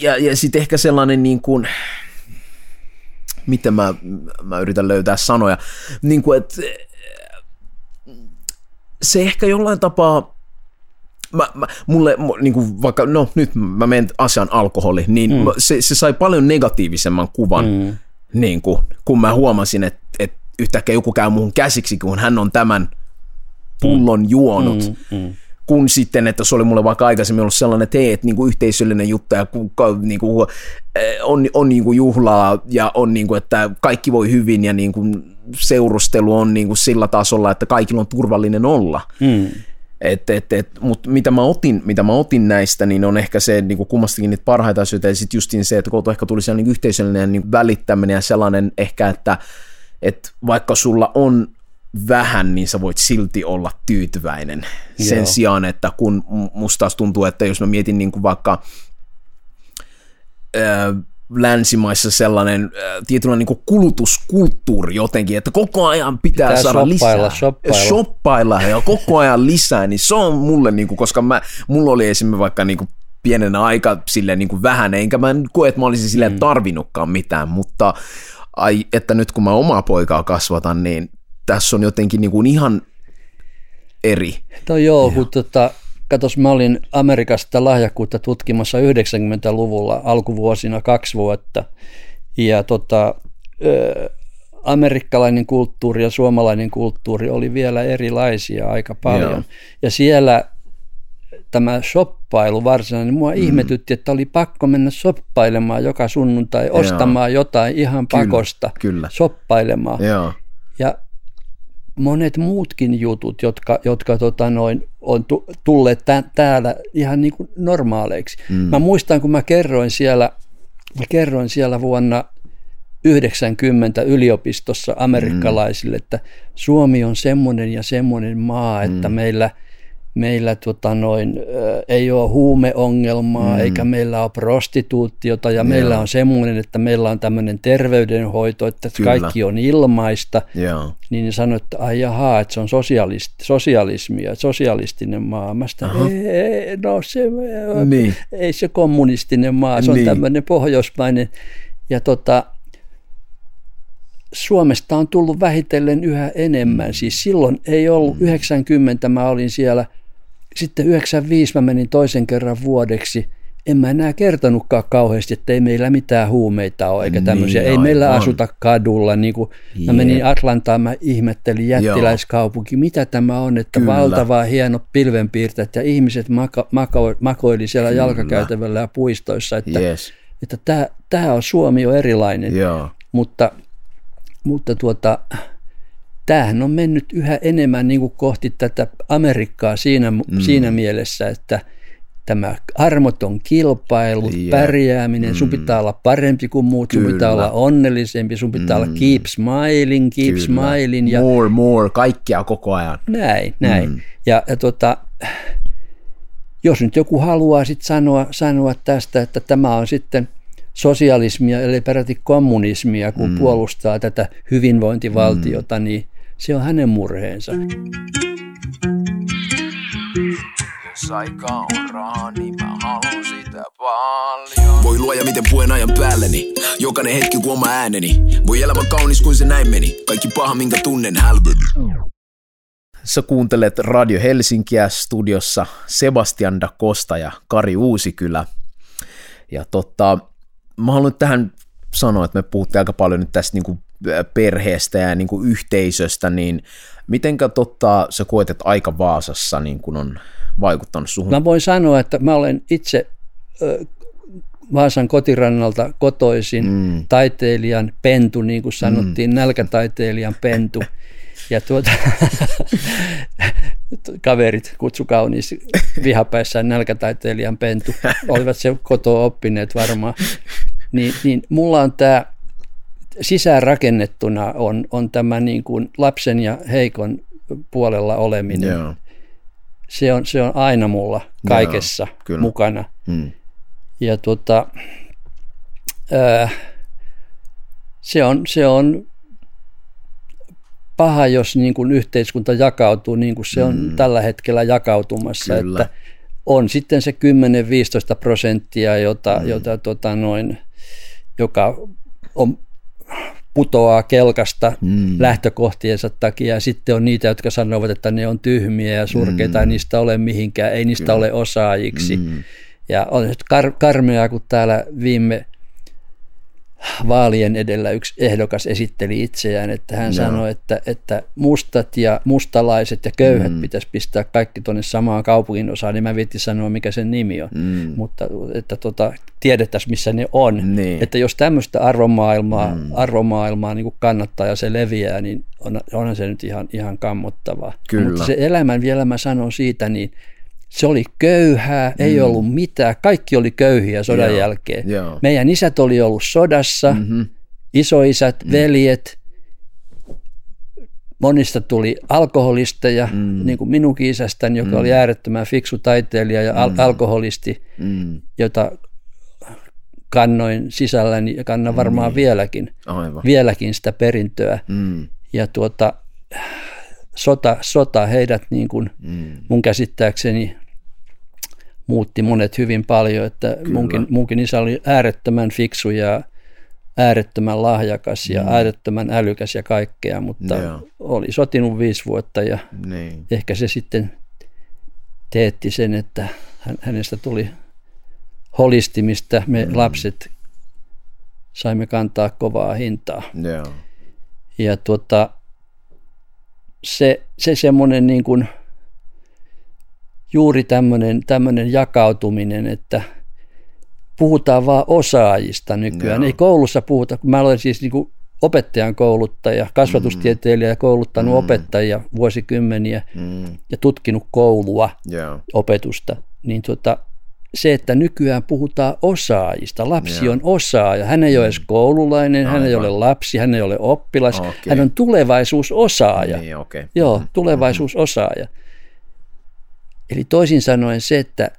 Speaker 2: ja, ja sitten ehkä sellainen niin kuin, miten mä, mä yritän löytää sanoja, niin kuin, että se ehkä jollain tapaa mä, mä, mulle, niin kuin vaikka, no nyt mä menen asian alkoholi, niin mm. se, se sai paljon negatiivisemman kuvan, mm. niin kuin, kun mä huomasin, että, että yhtäkkiä joku käy muuhun käsiksi, kun hän on tämän pullon mm. juonut. Mm. Mm kun sitten, että se oli mulle vaikka aikaisemmin ollut sellainen, että hei, että niin kuin yhteisöllinen juttu ja niin kuin, eh, on, on niin kuin juhlaa ja on niin kuin, että kaikki voi hyvin ja niin kuin seurustelu on niin kuin sillä tasolla, että kaikilla on turvallinen olla. Mm. Et, et, et, Mutta mitä mä, otin, mitä mä otin näistä, niin on ehkä se niin kuin kummastakin niitä parhaita asioita, ja sitten justiin se, että koto ehkä tuli sellainen niin yhteisöllinen niin välittäminen ja sellainen ehkä, että, että vaikka sulla on vähän, niin sä voit silti olla tyytyväinen. Joo. Sen sijaan, että kun musta taas tuntuu, että jos mä mietin niin kuin vaikka ää, länsimaissa sellainen äh, tietynlainen niin kulutuskulttuuri jotenkin, että koko ajan pitää, pitää saada shoppailla, lisää. Shoppailla. shoppailla ja koko ajan lisää, niin se on mulle, niin kuin, koska mä, mulla oli esimerkiksi vaikka niin kuin pienenä aika silleen niin kuin vähän, enkä mä en koe, että mä olisin silleen mm. tarvinnutkaan mitään, mutta ai, että nyt kun mä omaa poikaa kasvatan, niin tässä on jotenkin niin kuin ihan eri.
Speaker 3: No joo, kun tota, katos, mä olin Amerikasta lahjakkuutta tutkimassa 90-luvulla alkuvuosina kaksi vuotta. Ja tota, ö, amerikkalainen kulttuuri ja suomalainen kulttuuri oli vielä erilaisia aika paljon. Joo. Ja siellä tämä shoppailu varsinainen, mua mm. ihmetytti, että oli pakko mennä shoppailemaan joka sunnuntai, Joo. ostamaan jotain ihan kyllä, pakosta, kyllä. shoppailemaan. Joo. Ja monet muutkin jutut, jotka, jotka tota noin, on tulleet tä, täällä ihan niin kuin normaaleiksi. Mm. Mä muistan, kun mä kerroin siellä, mä kerroin siellä vuonna 90 yliopistossa amerikkalaisille, mm. että Suomi on semmoinen ja semmoinen maa, että mm. meillä – meillä tota noin, ei ole huumeongelmaa mm. eikä meillä ole prostituutiota ja Joo. meillä on semmoinen, että meillä on tämmöinen terveydenhoito, että Kyllä. kaikki on ilmaista, Joo. niin ne sanoi, että ai jaha, että se on sosialist, sosialismia, sosialistinen maa. Mä sitä, ei, no se, niin. ei se kommunistinen maa, se on niin. tämmöinen pohjoismainen. Ja tota, Suomesta on tullut vähitellen yhä enemmän. Siis silloin ei ollut, 90 mä olin siellä – sitten 95 mä menin toisen kerran vuodeksi. En mä enää kertonutkaan kauheasti, että ei meillä mitään huumeita ole eikä tämmöisiä. Niin, ei meillä on. asuta kadulla. Niin kuin mä menin Atlantaan, mä ihmettelin jättiläiskaupunki, Joo. mitä tämä on, että Kyllä. valtavaa hieno pilvenpiirtäjät ja ihmiset maka, mako, makoili siellä Kyllä. jalkakäytävällä ja puistoissa. Että, yes. että tämä, tämä on Suomi on erilainen. Joo. Mutta, mutta tuota, tämähän on mennyt yhä enemmän niin kuin kohti tätä Amerikkaa siinä, mm. siinä mielessä, että tämä armoton kilpailu,
Speaker 2: Jep.
Speaker 3: pärjääminen, sun pitää olla parempi kuin muut, sun
Speaker 2: Kyllä.
Speaker 3: pitää olla onnellisempi, sun pitää olla keep smiling, keep
Speaker 2: Kyllä.
Speaker 3: smiling ja
Speaker 2: More, more, kaikkea koko ajan.
Speaker 3: näin, näin. Mm. Ja, ja tota, jos nyt joku haluaa sit sanoa, sanoa tästä, että tämä on sitten sosialismia, eli peräti kommunismia, kun mm. puolustaa tätä hyvinvointivaltiota, mm. niin se on hänen murheensa.
Speaker 4: Jos aika on rahaa, niin mä haluan sitä paljon.
Speaker 5: Voi luoja miten puen ajan päälleni Jokainen hetki kuin oma ääneni Voi elämä kaunis kuin se näin meni Kaikki paha minkä tunnen hälveni
Speaker 2: Sä kuuntelet Radio Helsinkiä studiossa Sebastian da Costa ja Kari Uusikylä. Ja tota, mä haluan tähän sanoa, että me puhuttiin aika paljon nyt tästä niin kuin perheestä ja niin kuin yhteisöstä, niin mitenkä totta sä koet, että aika Vaasassa niin kuin on vaikuttanut suhun?
Speaker 3: Mä voin sanoa, että mä olen itse Vaasan kotirannalta kotoisin mm. taiteilijan pentu, niin kuin sanottiin, mm. nälkätaiteilijan pentu. Ja tuota, [laughs] kaverit kutsu kaunis vihapäissään nälkätaiteilijan pentu. Olivat se kotoa oppineet varmaan. Niin, niin mulla on tämä sisäänrakennettuna on, on tämä niin kuin lapsen ja heikon puolella oleminen.
Speaker 2: Joo.
Speaker 3: Se on, se on aina mulla kaikessa
Speaker 2: kyllä.
Speaker 3: mukana.
Speaker 2: Mm.
Speaker 3: Ja tuota, ää, se, on, se on paha, jos niin kuin yhteiskunta jakautuu niin kuin se on mm. tällä hetkellä jakautumassa.
Speaker 2: Kyllä.
Speaker 3: Että on sitten se 10-15 prosenttia, jota, mm. jota tota noin, joka on, putoaa kelkasta mm. lähtökohtiensa takia ja sitten on niitä, jotka sanovat, että ne on tyhmiä ja surkeita mm. ei niistä ole mihinkään, ei niistä Kyllä. ole osaajiksi. Mm. Ja on nyt kar- karmeaa, kun täällä viime vaalien edellä yksi ehdokas esitteli itseään, että hän no. sanoi, että, että mustat ja mustalaiset ja köyhät mm. pitäisi pistää kaikki tuonne samaan kaupungin osaan, niin mä viitti sanoa, mikä sen nimi on, mm. mutta että tota, tiedettäisiin, missä ne on.
Speaker 2: Niin.
Speaker 3: Että jos tämmöistä arvomaailmaa, mm. arvomaailmaa niin kannattaa ja se leviää, niin on, onhan se nyt ihan, ihan kammottavaa.
Speaker 2: Kyllä.
Speaker 3: Mutta se elämän, vielä mä sanon siitä, niin se oli köyhää, ei mm. ollut mitään, kaikki oli köyhiä sodan
Speaker 2: Joo,
Speaker 3: jälkeen.
Speaker 2: joo.
Speaker 3: Meidän isät oli ollut sodassa, mm-hmm. isoisät, mm. veljet, monista tuli alkoholisteja, mm. niin kuin minunkin isästäni, joka mm. oli äärettömän fiksu taiteilija ja al- mm. alkoholisti, mm. jota kannoin sisälläni ja kannan varmaan mm. vieläkin,
Speaker 2: Aivan.
Speaker 3: vieläkin sitä perintöä. Mm. Ja tuota, sota, sota heidät niin kuin mm. mun käsittääkseni muutti monet hyvin paljon, että munkin, munkin isä oli äärettömän fiksu ja äärettömän lahjakas ja mm. äärettömän älykäs ja kaikkea, mutta
Speaker 2: Joo.
Speaker 3: oli sotinut viisi vuotta ja
Speaker 2: Niin.
Speaker 3: ehkä se sitten teetti sen, että hän, hänestä tuli holistimista. Me mm. lapset saimme kantaa kovaa hintaa.
Speaker 2: Joo.
Speaker 3: Ja tuota, se, se semmoinen niin kuin, juuri tämmöinen, tämmöinen jakautuminen, että puhutaan vaan osaajista nykyään.
Speaker 2: Joo.
Speaker 3: Ei koulussa puhuta, kun mä olen siis niin kuin opettajan kouluttaja, kasvatustieteilijä ja kouluttanut mm. opettajia vuosikymmeniä mm. ja tutkinut koulua,
Speaker 2: Joo.
Speaker 3: opetusta, niin tuota, se, että nykyään puhutaan osaajista. Lapsi
Speaker 2: Joo.
Speaker 3: on osaaja. Hän ei ole edes koululainen, hän ei ole lapsi, hän ei ole oppilas.
Speaker 2: Okei.
Speaker 3: Hän on tulevaisuusosaaja.
Speaker 2: Niin, okei.
Speaker 3: Joo, tulevaisuusosaaja. Eli toisin sanoen se, että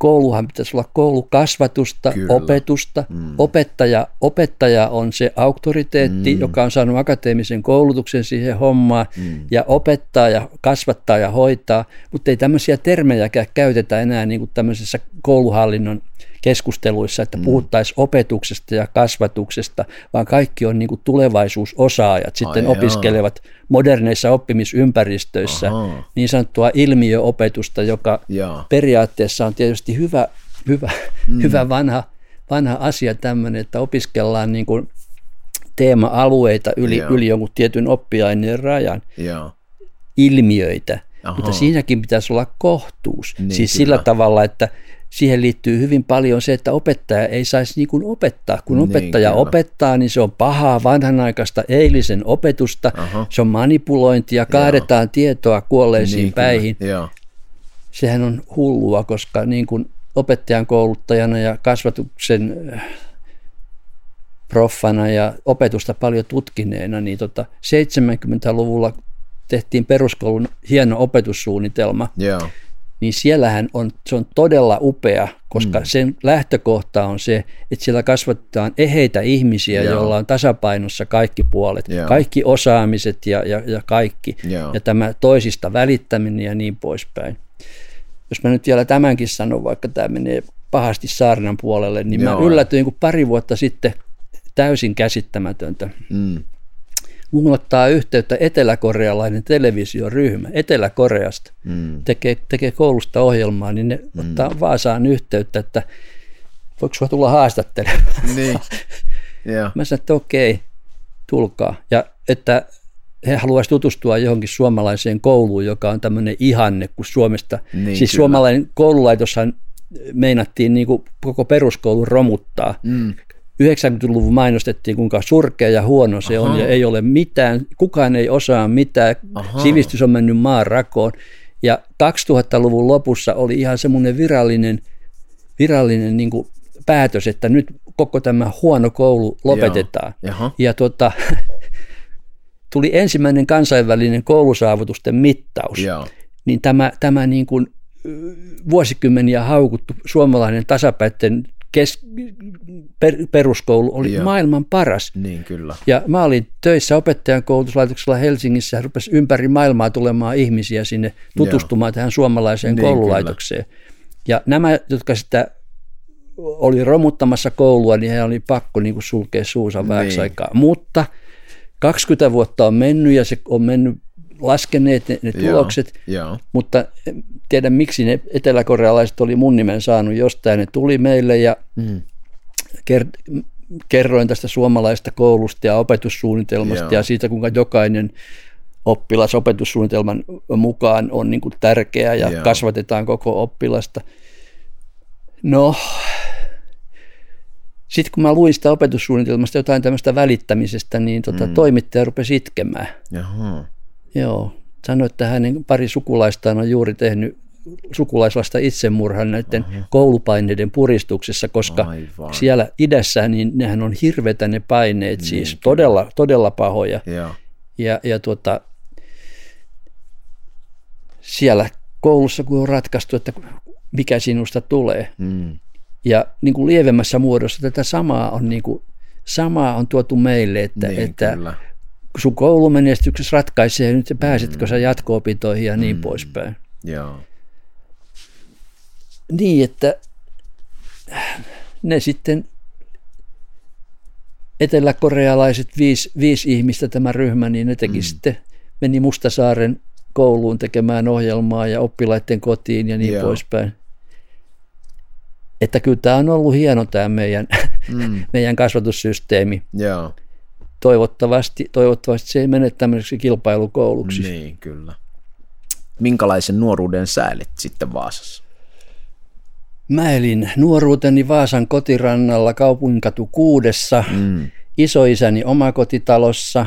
Speaker 3: kouluhan pitäisi olla koulukasvatusta,
Speaker 2: Kyllä.
Speaker 3: opetusta. Mm. Opettaja, opettaja on se auktoriteetti, mm. joka on saanut akateemisen koulutuksen siihen hommaan mm. ja opettaa ja kasvattaa ja hoitaa, mutta ei tämmöisiä termejäkään käytetä enää niin kuin tämmöisessä kouluhallinnon keskusteluissa, että puhuttaisiin opetuksesta ja kasvatuksesta, vaan kaikki on niin kuin tulevaisuusosaajat, sitten
Speaker 2: Ai
Speaker 3: opiskelevat moderneissa oppimisympäristöissä
Speaker 2: Ahaa.
Speaker 3: niin sanottua ilmiöopetusta, joka
Speaker 2: Joo.
Speaker 3: periaatteessa on tietysti hyvä, hyvä, mm. hyvä vanha, vanha asia tämmöinen, että opiskellaan niin kuin teema-alueita yli,
Speaker 2: Joo.
Speaker 3: yli jonkun tietyn oppiaineen rajan,
Speaker 2: Joo.
Speaker 3: ilmiöitä,
Speaker 2: Ahaa.
Speaker 3: mutta siinäkin pitäisi olla kohtuus.
Speaker 2: Niin,
Speaker 3: siis
Speaker 2: kyllä.
Speaker 3: sillä tavalla, että siihen liittyy hyvin paljon se, että opettaja ei saisi niin kuin opettaa. Kun
Speaker 2: Niin,
Speaker 3: opettaja
Speaker 2: kyllä.
Speaker 3: opettaa, niin se on pahaa vanhanaikaista eilisen opetusta,
Speaker 2: Aha.
Speaker 3: se on manipulointia, kaadetaan tietoa kuolleisiin
Speaker 2: Niin,
Speaker 3: päihin.
Speaker 2: Joo.
Speaker 3: sehän on hullua, koska niin kuin opettajan kouluttajana ja kasvatuksen äh, proffana ja opetusta paljon tutkineena, niin tota 70-luvulla tehtiin peruskoulun hieno opetussuunnitelma,
Speaker 2: Joo.
Speaker 3: Niin siellähän on, se on todella upea, koska mm. sen lähtökohta on se, että siellä kasvatetaan eheitä ihmisiä,
Speaker 2: Joo.
Speaker 3: joilla on tasapainossa kaikki puolet,
Speaker 2: Joo.
Speaker 3: kaikki osaamiset ja, ja, ja kaikki,
Speaker 2: Joo.
Speaker 3: ja tämä toisista välittäminen ja niin poispäin. Jos mä nyt vielä tämänkin sanon, vaikka tämä menee pahasti saarnan puolelle, niin
Speaker 2: Joo.
Speaker 3: mä yllätyin, kun pari vuotta sitten täysin käsittämätöntä.
Speaker 2: Mm.
Speaker 3: Muun ottaa yhteyttä eteläkorealainen televisioryhmä Etelä-Koreasta,
Speaker 2: Mm.
Speaker 3: tekee, tekee koulusta ohjelmaa, niin ne mm. ottaa Vaasaan yhteyttä, että voiko sinua tulla haastattelemaan.
Speaker 2: Niin. [laughs] Joo.
Speaker 3: Mä sanoin, että okei, tulkaa. Ja että he haluaisivat tutustua johonkin suomalaiseen kouluun, joka on tämmöinen ihanne, kun Suomesta,
Speaker 2: Niin,
Speaker 3: siis
Speaker 2: kyllä.
Speaker 3: suomalainen koululaitoshan meinattiin niin kuin koko peruskoulun romuttaa.
Speaker 2: Mm.
Speaker 3: 90-luvun mainostettiin, kuinka surkea ja huono se on
Speaker 2: Aha.
Speaker 3: ja ei ole mitään, kukaan ei osaa mitään,
Speaker 2: Aha.
Speaker 3: sivistys on mennyt maan rakoon. Ja 2000-luvun lopussa oli ihan semmoinen virallinen, virallinen niin kuin päätös, että nyt koko tämä huono koulu lopetetaan.
Speaker 2: Jaha.
Speaker 3: Ja tota, [laughs] tuli ensimmäinen kansainvälinen koulusaavutusten mittaus
Speaker 2: Joo.
Speaker 3: niin tämä, tämä niin kuin vuosikymmeniä haukuttu suomalainen tasapäitten kes, per, peruskoulu oli
Speaker 2: Joo.
Speaker 3: maailman paras.
Speaker 2: Niin kyllä.
Speaker 3: Ja mä olin töissä opettajan koulutuslaitoksella Helsingissä ja rupesi ympäri maailmaa tulemaan ihmisiä sinne tutustumaan tähän suomalaiseen
Speaker 2: Niin,
Speaker 3: koululaitokseen. Ja nämä, jotka sitä oli romuttamassa koulua, niin he oli pakko niin kuin sulkea suunsa vähäksi
Speaker 2: Niin.
Speaker 3: aikaa. Mutta 20 vuotta on mennyt ja se on mennyt laskeneet ne, ne tulokset,
Speaker 2: Joo.
Speaker 3: mutta en tiedä miksi ne eteläkorealaiset oli mun nimen saanut jostain. Ne tuli meille ja
Speaker 2: Mm.
Speaker 3: ker- kerroin tästä suomalaista koulusta ja opetussuunnitelmasta
Speaker 2: Joo.
Speaker 3: ja siitä, kuinka jokainen oppilas opetussuunnitelman mukaan on niin kuin tärkeä ja
Speaker 2: Joo.
Speaker 3: kasvatetaan koko oppilasta. No, sitten kun mä luin sitä opetussuunnitelmasta jotain tämmöistä välittämisestä, niin tota, mm. toimittaja rupesi itkemään.
Speaker 2: Jaha.
Speaker 3: Joo, sanoi, että hänen pari sukulaistaan on juuri tehnyt sukulaislasta itsemurhan näiden koulupaineiden puristuksessa, koska
Speaker 2: Aivan.
Speaker 3: siellä idässä niin nehän on hirvetä ne paineet, siis todella, todella pahoja.
Speaker 2: Joo.
Speaker 3: Ja, ja tuota, siellä koulussa kun on ratkaistu, että mikä sinusta tulee,
Speaker 2: Mm.
Speaker 3: ja niin kuin lievemmässä muodossa tätä samaa on, niin kuin, samaa on tuotu meille, että,
Speaker 2: Niin,
Speaker 3: että
Speaker 2: kyllä.
Speaker 3: Sun koulumenestyksessä ratkaisee nyt, pääsetkö sä jatko-opintoihin ja niin poispäin.
Speaker 2: Joo.
Speaker 3: Niin, että ne sitten eteläkorealaiset viisi, viisi ihmistä tämä ryhmä, niin ne teki mm. sitten, meni Mustasaaren kouluun tekemään ohjelmaa ja oppilaiden kotiin ja niin
Speaker 2: Joo.
Speaker 3: poispäin. Että kyllä tämä on ollut hieno tämä meidän,
Speaker 2: Mm. [laughs]
Speaker 3: meidän kasvatussysteemi.
Speaker 2: Joo.
Speaker 3: Toivottavasti, toivottavasti se ei mene tämmöiseksi kilpailukouluksi.
Speaker 2: Niin, kyllä. Minkälaisen nuoruuden säilit sitten Vaasassa?
Speaker 3: Mä elin nuoruuteni Vaasan kotirannalla kaupunkatu kuudessa,
Speaker 2: Mm.
Speaker 3: isoisäni omakotitalossa.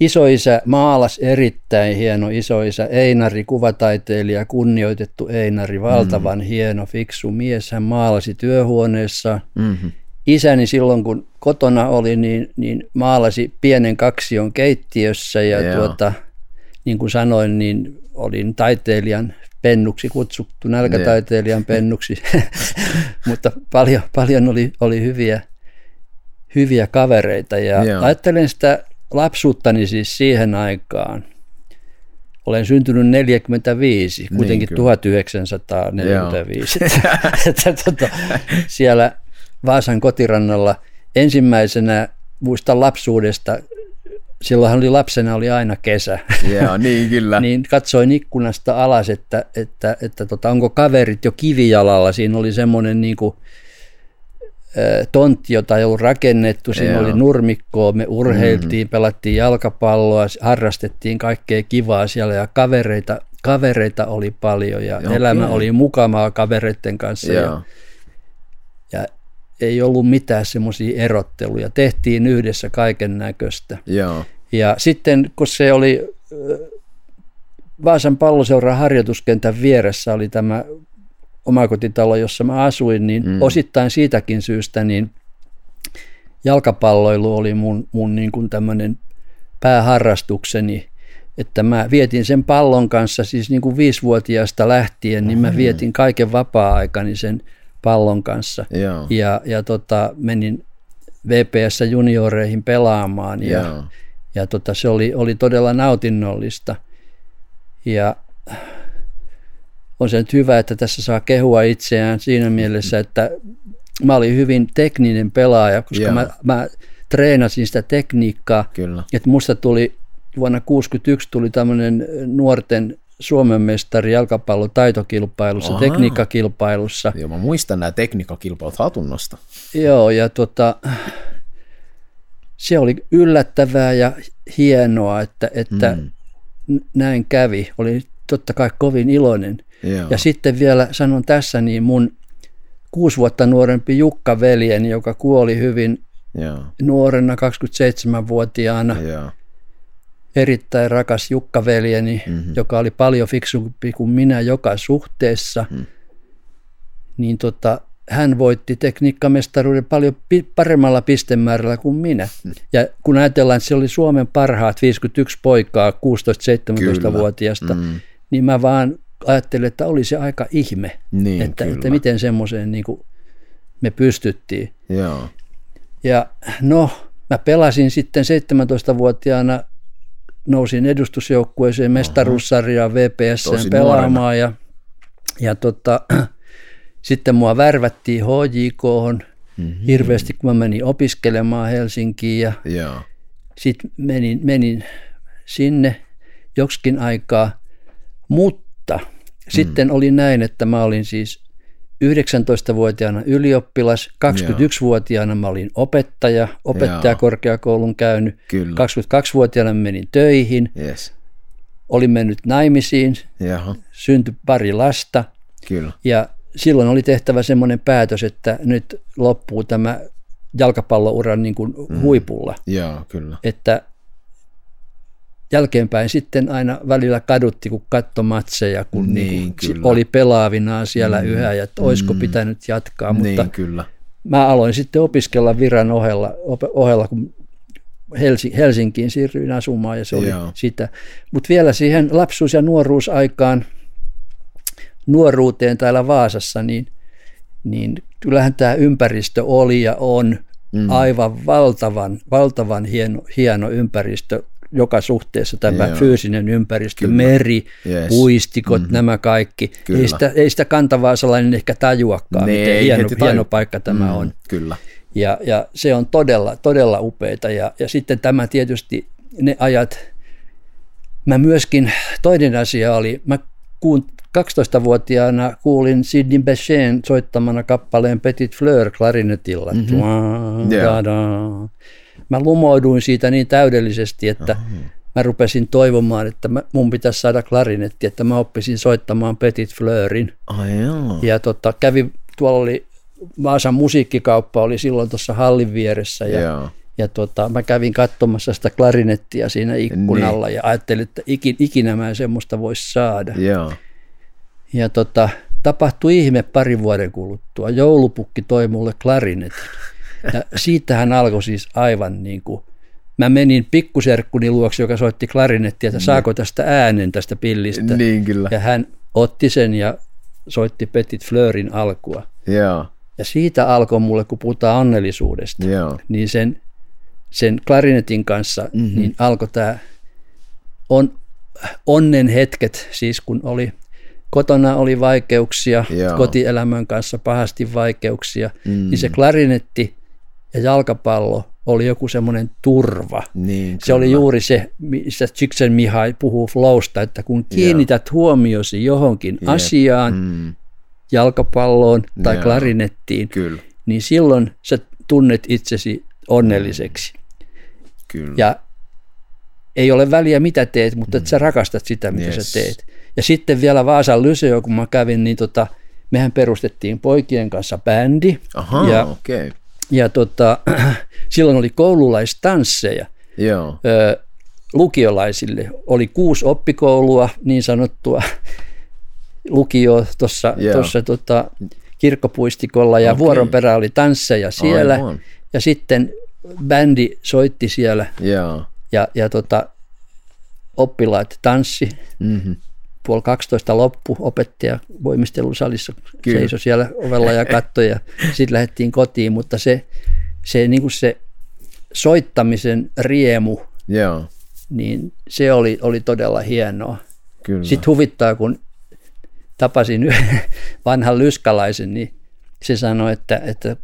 Speaker 3: Isoisä maalas erittäin hieno isoisä Einari, kuvataiteilija, kunnioitettu Einari, valtavan mm. hieno, fiksu mies. Hän maalasi työhuoneessa.
Speaker 2: Mm-hmm.
Speaker 3: Isäni silloin, kun kotona oli, niin, niin maalasi pienen kaksion keittiössä ja
Speaker 2: Joo.
Speaker 3: tuota, niin kuin sanoin, niin olin taiteilijan pennuksi kutsuttu, nälkätaiteilijan pennuksi, mutta paljon, paljon oli, oli hyviä, hyviä kavereita ja
Speaker 2: Joo.
Speaker 3: ajattelen sitä lapsuuttani siis siihen aikaan. Olen syntynyt 45, kuitenkin
Speaker 2: kyllä.
Speaker 3: 1945. että, tota, siellä Vaasan kotirannalla ensimmäisenä muistan lapsuudesta, silloinhan oli lapsena oli aina kesä.
Speaker 2: Joo, niin [laughs] kyllä.
Speaker 3: niin katsoin ikkunasta alas, että, että, että tota, onko kaverit jo kivijalalla. Siinä oli semmoinen niin kuin, tontti, jota ei ollut rakennettu. Siinä
Speaker 2: Joo.
Speaker 3: oli nurmikkoa, me urheiltiin, mm. pelattiin jalkapalloa, harrastettiin kaikkea kivaa siellä ja kavereita, kavereita oli paljon ja
Speaker 2: Okei.
Speaker 3: elämä oli mukavaa kavereiden kanssa.
Speaker 2: Joo.
Speaker 3: ja ei ollut mitään semmoisia erotteluja. Tehtiin yhdessä kaiken näköistä. Ja sitten kun se oli Vaasan palloseuran harjoituskentän vieressä oli tämä omakotitalo, jossa mä asuin, niin mm. osittain siitäkin syystä niin jalkapalloilu oli mun, mun niin kuin tämmöinen pääharrastukseni, että mä vietin sen pallon kanssa siis niin kuin viisivuotiaasta lähtien, niin mä vietin kaiken vapaa-aikani sen pallon kanssa.
Speaker 2: Joo.
Speaker 3: Ja, ja tota, menin VPS junioreihin pelaamaan ja,
Speaker 2: Joo.
Speaker 3: ja tota, se oli, oli todella nautinnollista. Ja on se nyt hyvä, että tässä saa kehua itseään siinä mielessä, että mä olin hyvin tekninen pelaaja, koska
Speaker 2: Joo.
Speaker 3: mä, mä treenasin sitä tekniikkaa.
Speaker 2: Kyllä.
Speaker 3: Että musta tuli vuonna 1961 tuli tämmöinen nuorten Suomen mestari jalkapallon taitokilpailussa,
Speaker 2: Ahaa.
Speaker 3: tekniikkakilpailussa.
Speaker 2: Joo, mä muistan nämä tekniikkakilpailut hatunnosta.
Speaker 3: Joo, ja tota, se oli yllättävää ja hienoa, että, että
Speaker 2: Mm.
Speaker 3: mm. näin kävi. Oli totta kai kovin iloinen.
Speaker 2: Joo.
Speaker 3: Ja sitten vielä sanon tässä, niin mun kuusi vuotta nuorempi Jukka veljeni, joka kuoli hyvin
Speaker 2: Joo.
Speaker 3: nuorena 27-vuotiaana,
Speaker 2: Joo.
Speaker 3: Erittäin rakas Jukka veljeni, mm-hmm. joka oli paljon fiksumpi kuin minä joka suhteessa, mm. niin tota, hän voitti tekniikkamestaruuden paljon pi- paremmalla pistemäärällä kuin minä. Ja kun ajatellaan, että se oli Suomen parhaat 51 poikaa 16-17-vuotiaasta,
Speaker 2: Mm.
Speaker 3: niin mä vaan ajattelin, että oli se aika ihme,
Speaker 2: Niin,
Speaker 3: että,
Speaker 2: kyllä.
Speaker 3: että miten semmoiseen niin me pystyttiin.
Speaker 2: Joo.
Speaker 3: Ja no, mä pelasin sitten 17-vuotiaana, nousin edustusjoukkueeseen mestaruussarjaan VPS pelaamaan ja, ja tota, [clears throat] sitten mua värvättiin HJK mm-hmm. hirveästi, kun mä menin opiskelemaan Helsinkiin ja
Speaker 2: Joo.
Speaker 3: sitten menin, menin sinne joksikin aikaa, mutta sitten oli näin, että mä olin siis 19-vuotiaana ylioppilas, 21-vuotiaana mä olin opettaja, opettajakorkeakoulun käynyt,
Speaker 2: Kyllä.
Speaker 3: 22-vuotiaana menin töihin,
Speaker 2: Yes.
Speaker 3: olin mennyt naimisiin,
Speaker 2: Jaha.
Speaker 3: syntyi pari lasta
Speaker 2: Kyllä.
Speaker 3: ja silloin oli tehtävä semmoinen päätös, että nyt loppuu tämä jalkapallouran niin kuin huipulla
Speaker 2: Joo, kyllä.
Speaker 3: että jälkeenpäin sitten aina välillä kadutti, kun katsoi matseja, kun
Speaker 2: Niin,
Speaker 3: niin, oli pelaavinaan siellä mm, yhä, ja että olisiko mm, pitänyt jatkaa, mutta
Speaker 2: Niin, kyllä.
Speaker 3: mä aloin sitten opiskella viran ohella, ohella kun Helsi- Helsinkiin siirryin asumaan, ja se oli
Speaker 2: Joo.
Speaker 3: sitä. Mutta vielä siihen lapsuus- ja nuoruusaikaan, nuoruuteen täällä Vaasassa, niin, niin kyllähän tämä ympäristö oli ja on mm. aivan valtavan, valtavan hieno, hieno ympäristö joka suhteessa tämä
Speaker 2: Joo.
Speaker 3: fyysinen ympäristö,
Speaker 2: Kyllä.
Speaker 3: meri,
Speaker 2: Yes.
Speaker 3: puistikot, mm-hmm. nämä kaikki.
Speaker 2: Kyllä.
Speaker 3: Ei sitä, ei sitä kantavaasalainen ehkä tajuakaan,
Speaker 2: Ne
Speaker 3: miten hieno,
Speaker 2: taju.
Speaker 3: hieno paikka tämä mm. on.
Speaker 2: Kyllä.
Speaker 3: Ja, ja se on todella, todella upeita. Ja, ja sitten tämä tietysti ne ajat, mä myöskin, toinen asia oli, mä kuun, 12-vuotiaana kuulin Sidney Bechet soittamana kappaleen Petit Fleur klarinetilla. Mm-hmm.
Speaker 2: Joo.
Speaker 3: Mä lumouduin siitä niin täydellisesti, että mä rupesin toivomaan, että mä, mun pitäisi saada klarinetti, että mä oppisin soittamaan Petit Fleurin.
Speaker 2: Ai joo.
Speaker 3: Ja tota, kävi, tuolla oli Vaasan musiikkikauppa oli silloin tuossa hallin vieressä ja,
Speaker 2: Joo.
Speaker 3: ja tota, mä kävin katsomassa sitä klarinettia siinä ikkunalla niin. ja ajattelin, että ikin, ikinä mä en semmoista voisi saada.
Speaker 2: Joo.
Speaker 3: Ja tota, tapahtui ihme parin vuoden kuluttua. Joulupukki toi mulle klarinetin. Ja siitähän alkoi siis aivan niin kuin, mä menin pikkuserkkuni luokse, joka soitti klarinettia, että saako tästä äänen tästä pillistä.
Speaker 2: Niin kyllä.
Speaker 3: Ja hän otti sen ja soitti Petit Fleurin alkua.
Speaker 2: Joo.
Speaker 3: Ja siitä alkoi mulle, kun puhutaan onnellisuudesta,
Speaker 2: Joo.
Speaker 3: niin sen, sen klarinetin kanssa mm-hmm. niin alkoi tämä on, onnen hetket, siis kun oli kotona oli vaikeuksia,
Speaker 2: Joo.
Speaker 3: kotielämän kanssa pahasti vaikeuksia,
Speaker 2: Mm.
Speaker 3: niin se klarinetti ja jalkapallo oli joku semmoinen turva.
Speaker 2: Niin,
Speaker 3: Se oli juuri se, missä Chiksen Mihai puhuu flowsta, että kun kiinnität huomiosi johonkin asiaan,
Speaker 2: Mm,
Speaker 3: jalkapalloon tai
Speaker 2: Joo.
Speaker 3: klarinettiin,
Speaker 2: kyllä.
Speaker 3: niin silloin sä tunnet itsesi onnelliseksi.
Speaker 2: Kyllä.
Speaker 3: Ja ei ole väliä mitä teet, mutta että sä rakastat sitä, mitä
Speaker 2: Mm. Yes.
Speaker 3: sä teet. Ja sitten vielä Vaasan Lyseo, kun mä kävin, niin tota, mehän perustettiin poikien kanssa bändi.
Speaker 2: Aha,
Speaker 3: ja,
Speaker 2: okei. Okay.
Speaker 3: Ja tota, [clears throat] silloin oli koululaistansseja.
Speaker 2: Joo.
Speaker 3: Ö, lukiolaisille. Oli kuusi oppikoulua, niin sanottua [laughs] lukio tuossa tuossa tota, kirkkopuistikolla ja
Speaker 2: Okei.
Speaker 3: vuoron perä oli tansseja siellä.
Speaker 2: Aivan.
Speaker 3: Ja sitten bändi soitti siellä
Speaker 2: Joo.
Speaker 3: ja, ja tota, oppilaat tanssi.
Speaker 2: Mm-hmm.
Speaker 3: Puoli 12 loppu, opettaja voimistelusalissa
Speaker 2: Kyllä.
Speaker 3: seisoi siellä ovella ja katsoi ja sitten lähdettiin kotiin, mutta se, se, niin kuin se soittamisen riemu,
Speaker 2: Joo.
Speaker 3: niin se oli, oli todella hienoa.
Speaker 2: Kyllä.
Speaker 3: Sitten huvittaa, kun tapasin [laughs] vanhan lyskalaisen, niin se sanoi, että, että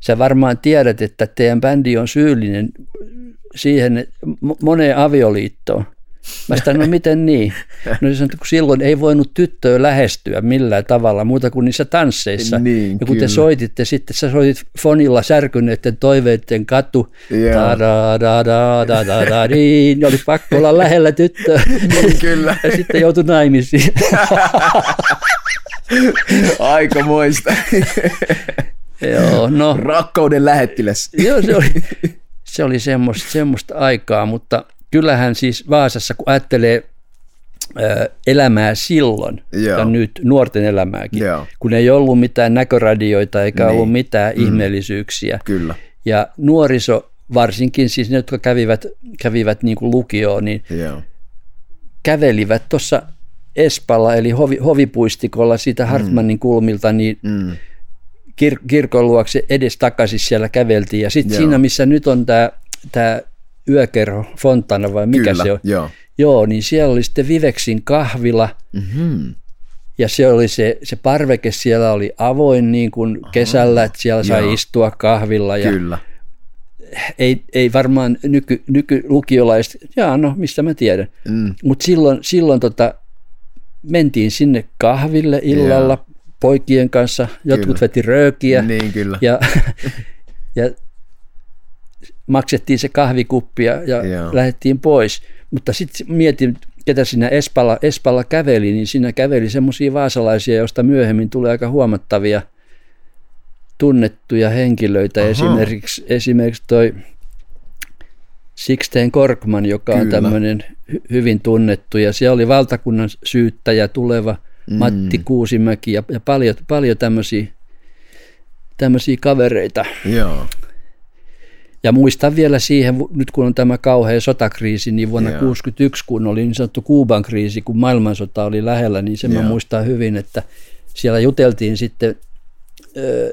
Speaker 3: sä varmaan tiedät, että teidän bändi on syyllinen siihen moneen avioliittoon. Mä sanoin, no miten niin? [laughs] No se kun silloin ei voinut tyttöä lähestyä millään tavalla muuta kuin niissä tansseissa.
Speaker 2: Niin,
Speaker 3: ja kun
Speaker 2: kyllä.
Speaker 3: te soititte, sitten sä soitit fonilla särkyneiden toiveiden katu. Da, da, da, da, da, da, niin, oli pakko olla lähellä tyttöä. [laughs]
Speaker 2: Niin, kyllä.
Speaker 3: Ja sitten joutui naimisiin. [laughs]
Speaker 2: Aika muista.
Speaker 3: Joo, no,
Speaker 2: Rakkauden lähettiläs.
Speaker 3: joo, se oli, se oli semmoista, semmoista aikaa, mutta kyllähän siis Vaasassa, kun ajattelee elämää silloin
Speaker 2: Joo.
Speaker 3: ja nyt nuorten elämääkin,
Speaker 2: Joo.
Speaker 3: kun ei ollut mitään näköradioita eikä
Speaker 2: Niin.
Speaker 3: ollut mitään mm. ihmeellisyyksiä.
Speaker 2: Kyllä.
Speaker 3: Ja nuoriso, varsinkin siis ne, jotka kävivät, kävivät niin kuin lukioon, niin
Speaker 2: Joo.
Speaker 3: kävelivät tuossa Espalla eli hovi, hovipuistikolla siitä Hartmannin kulmilta, niin
Speaker 2: Mm.
Speaker 3: kir- kirkon luokse edes takaisin siellä käveltiin. Ja sitten siinä, missä nyt on tämä yökerho, Fontana vai mikä
Speaker 2: Kyllä.
Speaker 3: se on,
Speaker 2: Joo.
Speaker 3: joo, niin siellä oli sitten Viveksin kahvila,
Speaker 2: Mm-hmm.
Speaker 3: ja se oli se, se parveke siellä oli avoin niin kuin kesällä, että siellä sai
Speaker 2: joo.
Speaker 3: istua kahvilla ja
Speaker 2: Kyllä.
Speaker 3: ei, ei varmaan nyky, nykylukiolaiset, jaa no mistä mä tiedän,
Speaker 2: Mm.
Speaker 3: mutta silloin, silloin tota, mentiin sinne kahville illalla poikien kanssa, jotkut
Speaker 2: Kyllä.
Speaker 3: veti röökiä
Speaker 2: Niin, kyllä.
Speaker 3: ja, [laughs] ja maksettiin se kahvikuppi ja, ja
Speaker 2: Joo.
Speaker 3: lähdettiin pois. Mutta sitten mietin, ketä siinä Espalla, Espalla käveli, niin siinä käveli semmoisia vaasalaisia, joista myöhemmin tulee aika huomattavia tunnettuja henkilöitä.
Speaker 2: Aha.
Speaker 3: Esimerkiksi, esimerkiksi toi Sixten Korkman, joka on
Speaker 2: Kyllä.
Speaker 3: tämmöinen hy- hyvin tunnettu, ja siellä oli valtakunnan syyttäjä tuleva
Speaker 2: Mm.
Speaker 3: Matti Kuusimäki ja, ja paljon, paljon tämmöisiä tämmöisiä kavereita.
Speaker 2: Joo.
Speaker 3: Ja muistan vielä siihen, nyt kun on tämä kauhea sotakriisi, niin vuonna
Speaker 2: Joo.
Speaker 3: 1961, kun oli niin sanottu Kuuban kriisi, kun maailmansota oli lähellä, niin sen mä
Speaker 2: Joo.
Speaker 3: muistan hyvin, että siellä juteltiin sitten ö,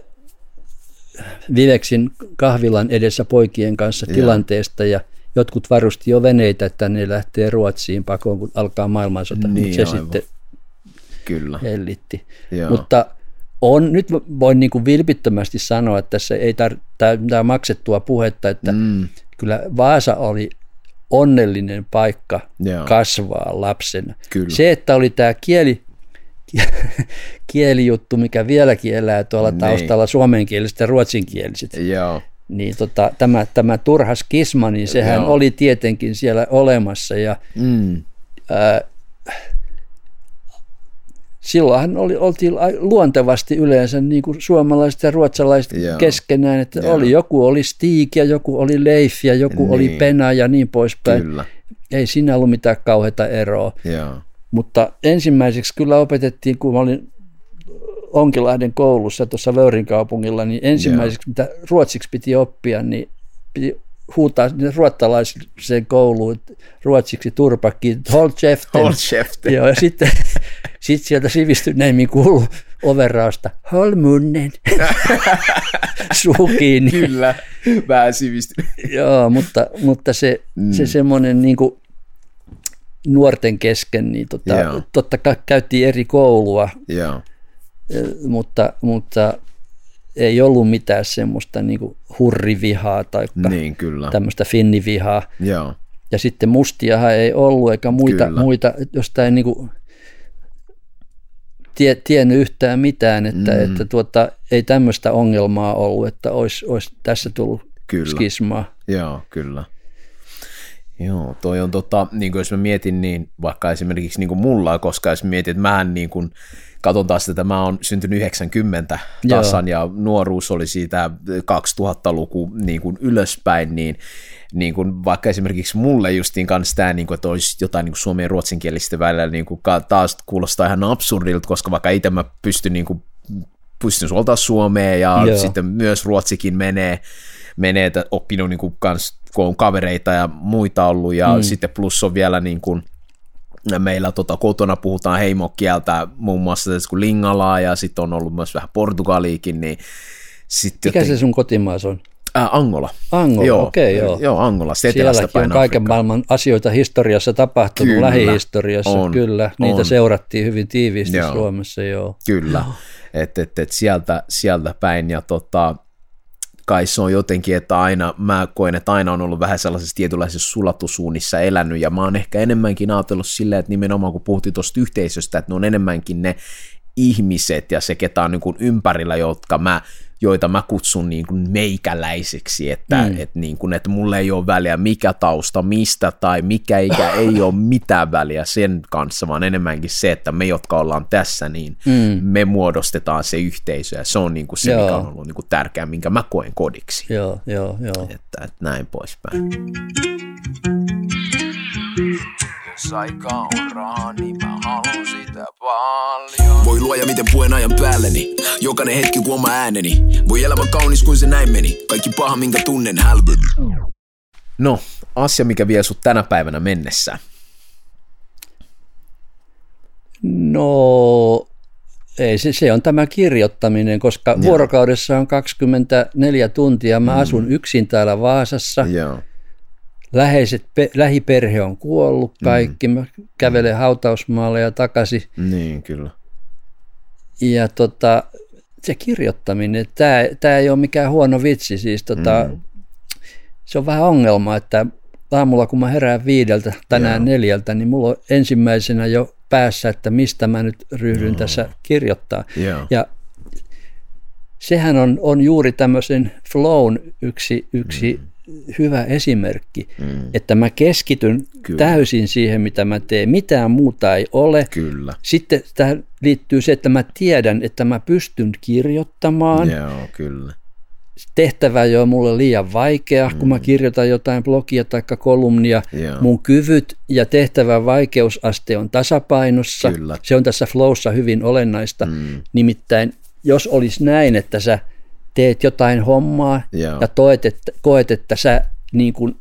Speaker 3: Viveksin kahvilan edessä poikien kanssa
Speaker 2: Joo.
Speaker 3: tilanteesta ja jotkut varusti jo veneitä, että ne lähtee Ruotsiin pakoon, kun alkaa maailmansota,
Speaker 2: Niin,
Speaker 3: mutta se
Speaker 2: aivan.
Speaker 3: sitten
Speaker 2: Kyllä.
Speaker 3: hellitti.
Speaker 2: Joo.
Speaker 3: Mutta on, nyt voin niin kuin vilpittömästi sanoa, että tässä ei tar- tämä maksettua puhetta, että
Speaker 2: Mm.
Speaker 3: kyllä Vaasa oli onnellinen paikka
Speaker 2: Joo.
Speaker 3: kasvaa lapsena.
Speaker 2: Kyllä.
Speaker 3: Se, että oli tämä kieli, [laughs] kielijuttu, mikä vieläkin elää tuolla
Speaker 2: Niin.
Speaker 3: taustalla suomenkieliset ja ruotsinkieliset,
Speaker 2: Joo.
Speaker 3: niin tota, tämä, tämä turha skisma, niin sehän
Speaker 2: Joo.
Speaker 3: oli tietenkin siellä olemassa ja
Speaker 2: Mm.
Speaker 3: ää, silloinhan oli, oltiin luontevasti yleensä niin kuin suomalaiset ja ruotsalaiset
Speaker 2: Joo.
Speaker 3: keskenään, että
Speaker 2: Joo.
Speaker 3: oli, joku oli Stig ja joku oli Leif ja joku oli
Speaker 2: Niin.
Speaker 3: Pena ja niin poispäin.
Speaker 2: Kyllä.
Speaker 3: Ei siinä ollut mitään kauheata eroa.
Speaker 2: Joo.
Speaker 3: Mutta ensimmäiseksi kyllä opetettiin, kun mä olin Onkilahden koulussa tuossa Vöyrin kaupungilla, niin ensimmäiseksi mitä ruotsiksi piti oppia, niin piti huutaa sinne ruottalaiseen kouluun ruotsiksi turpakki, cheften. Joo, ja sitten [laughs] sit sieltä sivistyneemmin kuuluu overrausta, hold munnen, [laughs] suu kiinni.
Speaker 2: Kyllä. Vähän sivistynyt.
Speaker 3: Joo, mutta, mutta se, mm. se semmoinen niin kuin nuorten kesken, niin tota,
Speaker 2: Joo.
Speaker 3: totta kai käytiin eri koulua,
Speaker 2: Joo.
Speaker 3: eh, mutta, mutta ei ollut mitään semmoista niin kuin hurrivihaa tai
Speaker 2: Niin, kyllä.
Speaker 3: tämmöistä finnivihaa.
Speaker 2: Joo.
Speaker 3: Ja sitten mustiahan ei ollut, eikä muita,
Speaker 2: Kyllä.
Speaker 3: muita josta ei niin kuin tie, tiennyt yhtään mitään, että, mm. että tuota, ei tämmöistä ongelmaa ollut, että olisi, olisi tässä tullut
Speaker 2: Kyllä.
Speaker 3: skismaa.
Speaker 2: Joo, kyllä. Joo, toi on tota, niin kuin jos mä mietin, niin vaikka esimerkiksi niin kuin mulla, koska jos mietin, että mähän niin kuin, katon taas, että mä oon syntynyt 90 tasan ja nuoruus oli siitä 2000-luku niin kuin ylöspäin, niin niin kuin vaikka esimerkiksi mulle justiin kanssa tämä, niin kuin, että olisi jotain niin kuin suomen ja ruotsinkielistä välillä niin kuin, taas kuulostaa ihan absurdilta, koska vaikka itse mä pystyn niin kuin, pystyn suoltaa suomea ja
Speaker 3: Joo.
Speaker 2: sitten myös ruotsikin menee, menee että oppinut niin kuin, kans, kun on kavereita ja muita ollut ja mm. sitten plus on vielä niin kuin, meillä tota, kotona puhutaan heimokieltä muun muassa tässä kuin lingalaa ja sitten on ollut myös vähän portugaliikin, niin sitten
Speaker 3: Mikä se sun kotimaas on?
Speaker 2: Ää, Angola.
Speaker 3: Angola,
Speaker 2: joo,
Speaker 3: okei, joo.
Speaker 2: Joo, Angola,
Speaker 3: Sielläkin on kaiken maailman asioita historiassa tapahtunut,
Speaker 2: Kyllä,
Speaker 3: lähihistoriassa,
Speaker 2: on,
Speaker 3: kyllä. Niitä
Speaker 2: on.
Speaker 3: seurattiin hyvin tiiviisti
Speaker 2: Joo.
Speaker 3: Suomessa, joo.
Speaker 2: Kyllä, että et, et sieltä, sieltä päin ja tota, kai se on jotenkin, että aina, mä koen, että aina on ollut vähän sellaisessa tietynlaisessa sulatusuunnissa elänyt ja mä oon ehkä enemmänkin ajatellut silleen, että nimenomaan kun puhuttiin tuosta yhteisöstä, että ne on enemmänkin ne ihmiset ja se, ketä on niin kuin ympärillä, jotka mä, joita mä kutsun niin kuin meikäläiseksi, että, mm. et niin kuin, että mulle ei ole väliä mikä tausta, mistä tai mikä ikä, [laughs] ei ole mitään väliä sen kanssa, vaan enemmänkin se, että me, jotka ollaan tässä, niin mm. me muodostetaan se yhteisö ja se on niin kuin se,
Speaker 3: Joo.
Speaker 2: mikä on ollut niin kuin tärkeää, minkä mä koen kodiksi.
Speaker 3: Joo, joo, joo.
Speaker 2: Että, että näin poispäin.
Speaker 4: Jos aika on rahaa, niin mä haluan sitä paljon.
Speaker 5: Voi luoja miten puen ajan päälleni Jokainen hetki kuin oma ääneni Voi elämä kaunis kuin se näin meni Kaikki paha minkä tunnen hälveni
Speaker 2: No, asia, mikä vie sut tänä päivänä mennessä.
Speaker 3: No, ei, se, se on tämä kirjoittaminen, koska Joo. vuorokaudessa on 24 tuntia. Mä mm. asun yksin täällä Vaasassa.
Speaker 2: Joo.
Speaker 3: Läheiset, pe, lähiperhe on kuollut kaikki. Mm. Mä kävelen hautausmaalle ja takaisin.
Speaker 2: Niin, kyllä.
Speaker 3: Ja tota, se kirjoittaminen, tämä, tämä ei ole mikään huono vitsi. Siis tota, mm. Se on vähän ongelma, että aamulla kun mä herään viideltä, tänään
Speaker 2: Joo.
Speaker 3: neljältä, niin mulla on ensimmäisenä jo päässä, että mistä mä nyt ryhdyn tässä kirjoittaa.
Speaker 2: Joo.
Speaker 3: Ja sehän on, on juuri tämmöisen flown yksi, yksi mm. Hyvä esimerkki, mm. että mä keskityn
Speaker 2: Kyllä.
Speaker 3: Täysin siihen, mitä mä teen. Mitään muuta ei ole.
Speaker 2: Kyllä.
Speaker 3: Sitten tähän liittyy se, että mä tiedän, että mä pystyn kirjoittamaan.
Speaker 2: Joo, kyllä.
Speaker 3: Tehtävä ei ole mulle liian vaikea, mm. kun mä kirjoitan jotain blogia tai kolumnia.
Speaker 2: Joo.
Speaker 3: Mun kyvyt ja tehtävän vaikeusaste on tasapainossa.
Speaker 2: Kyllä.
Speaker 3: Se on tässä flowssa hyvin olennaista. Mm. Nimittäin, jos olisi näin, että sä teet jotain hommaa
Speaker 2: Joo.
Speaker 3: ja toet, että, koet, että sä niin kuin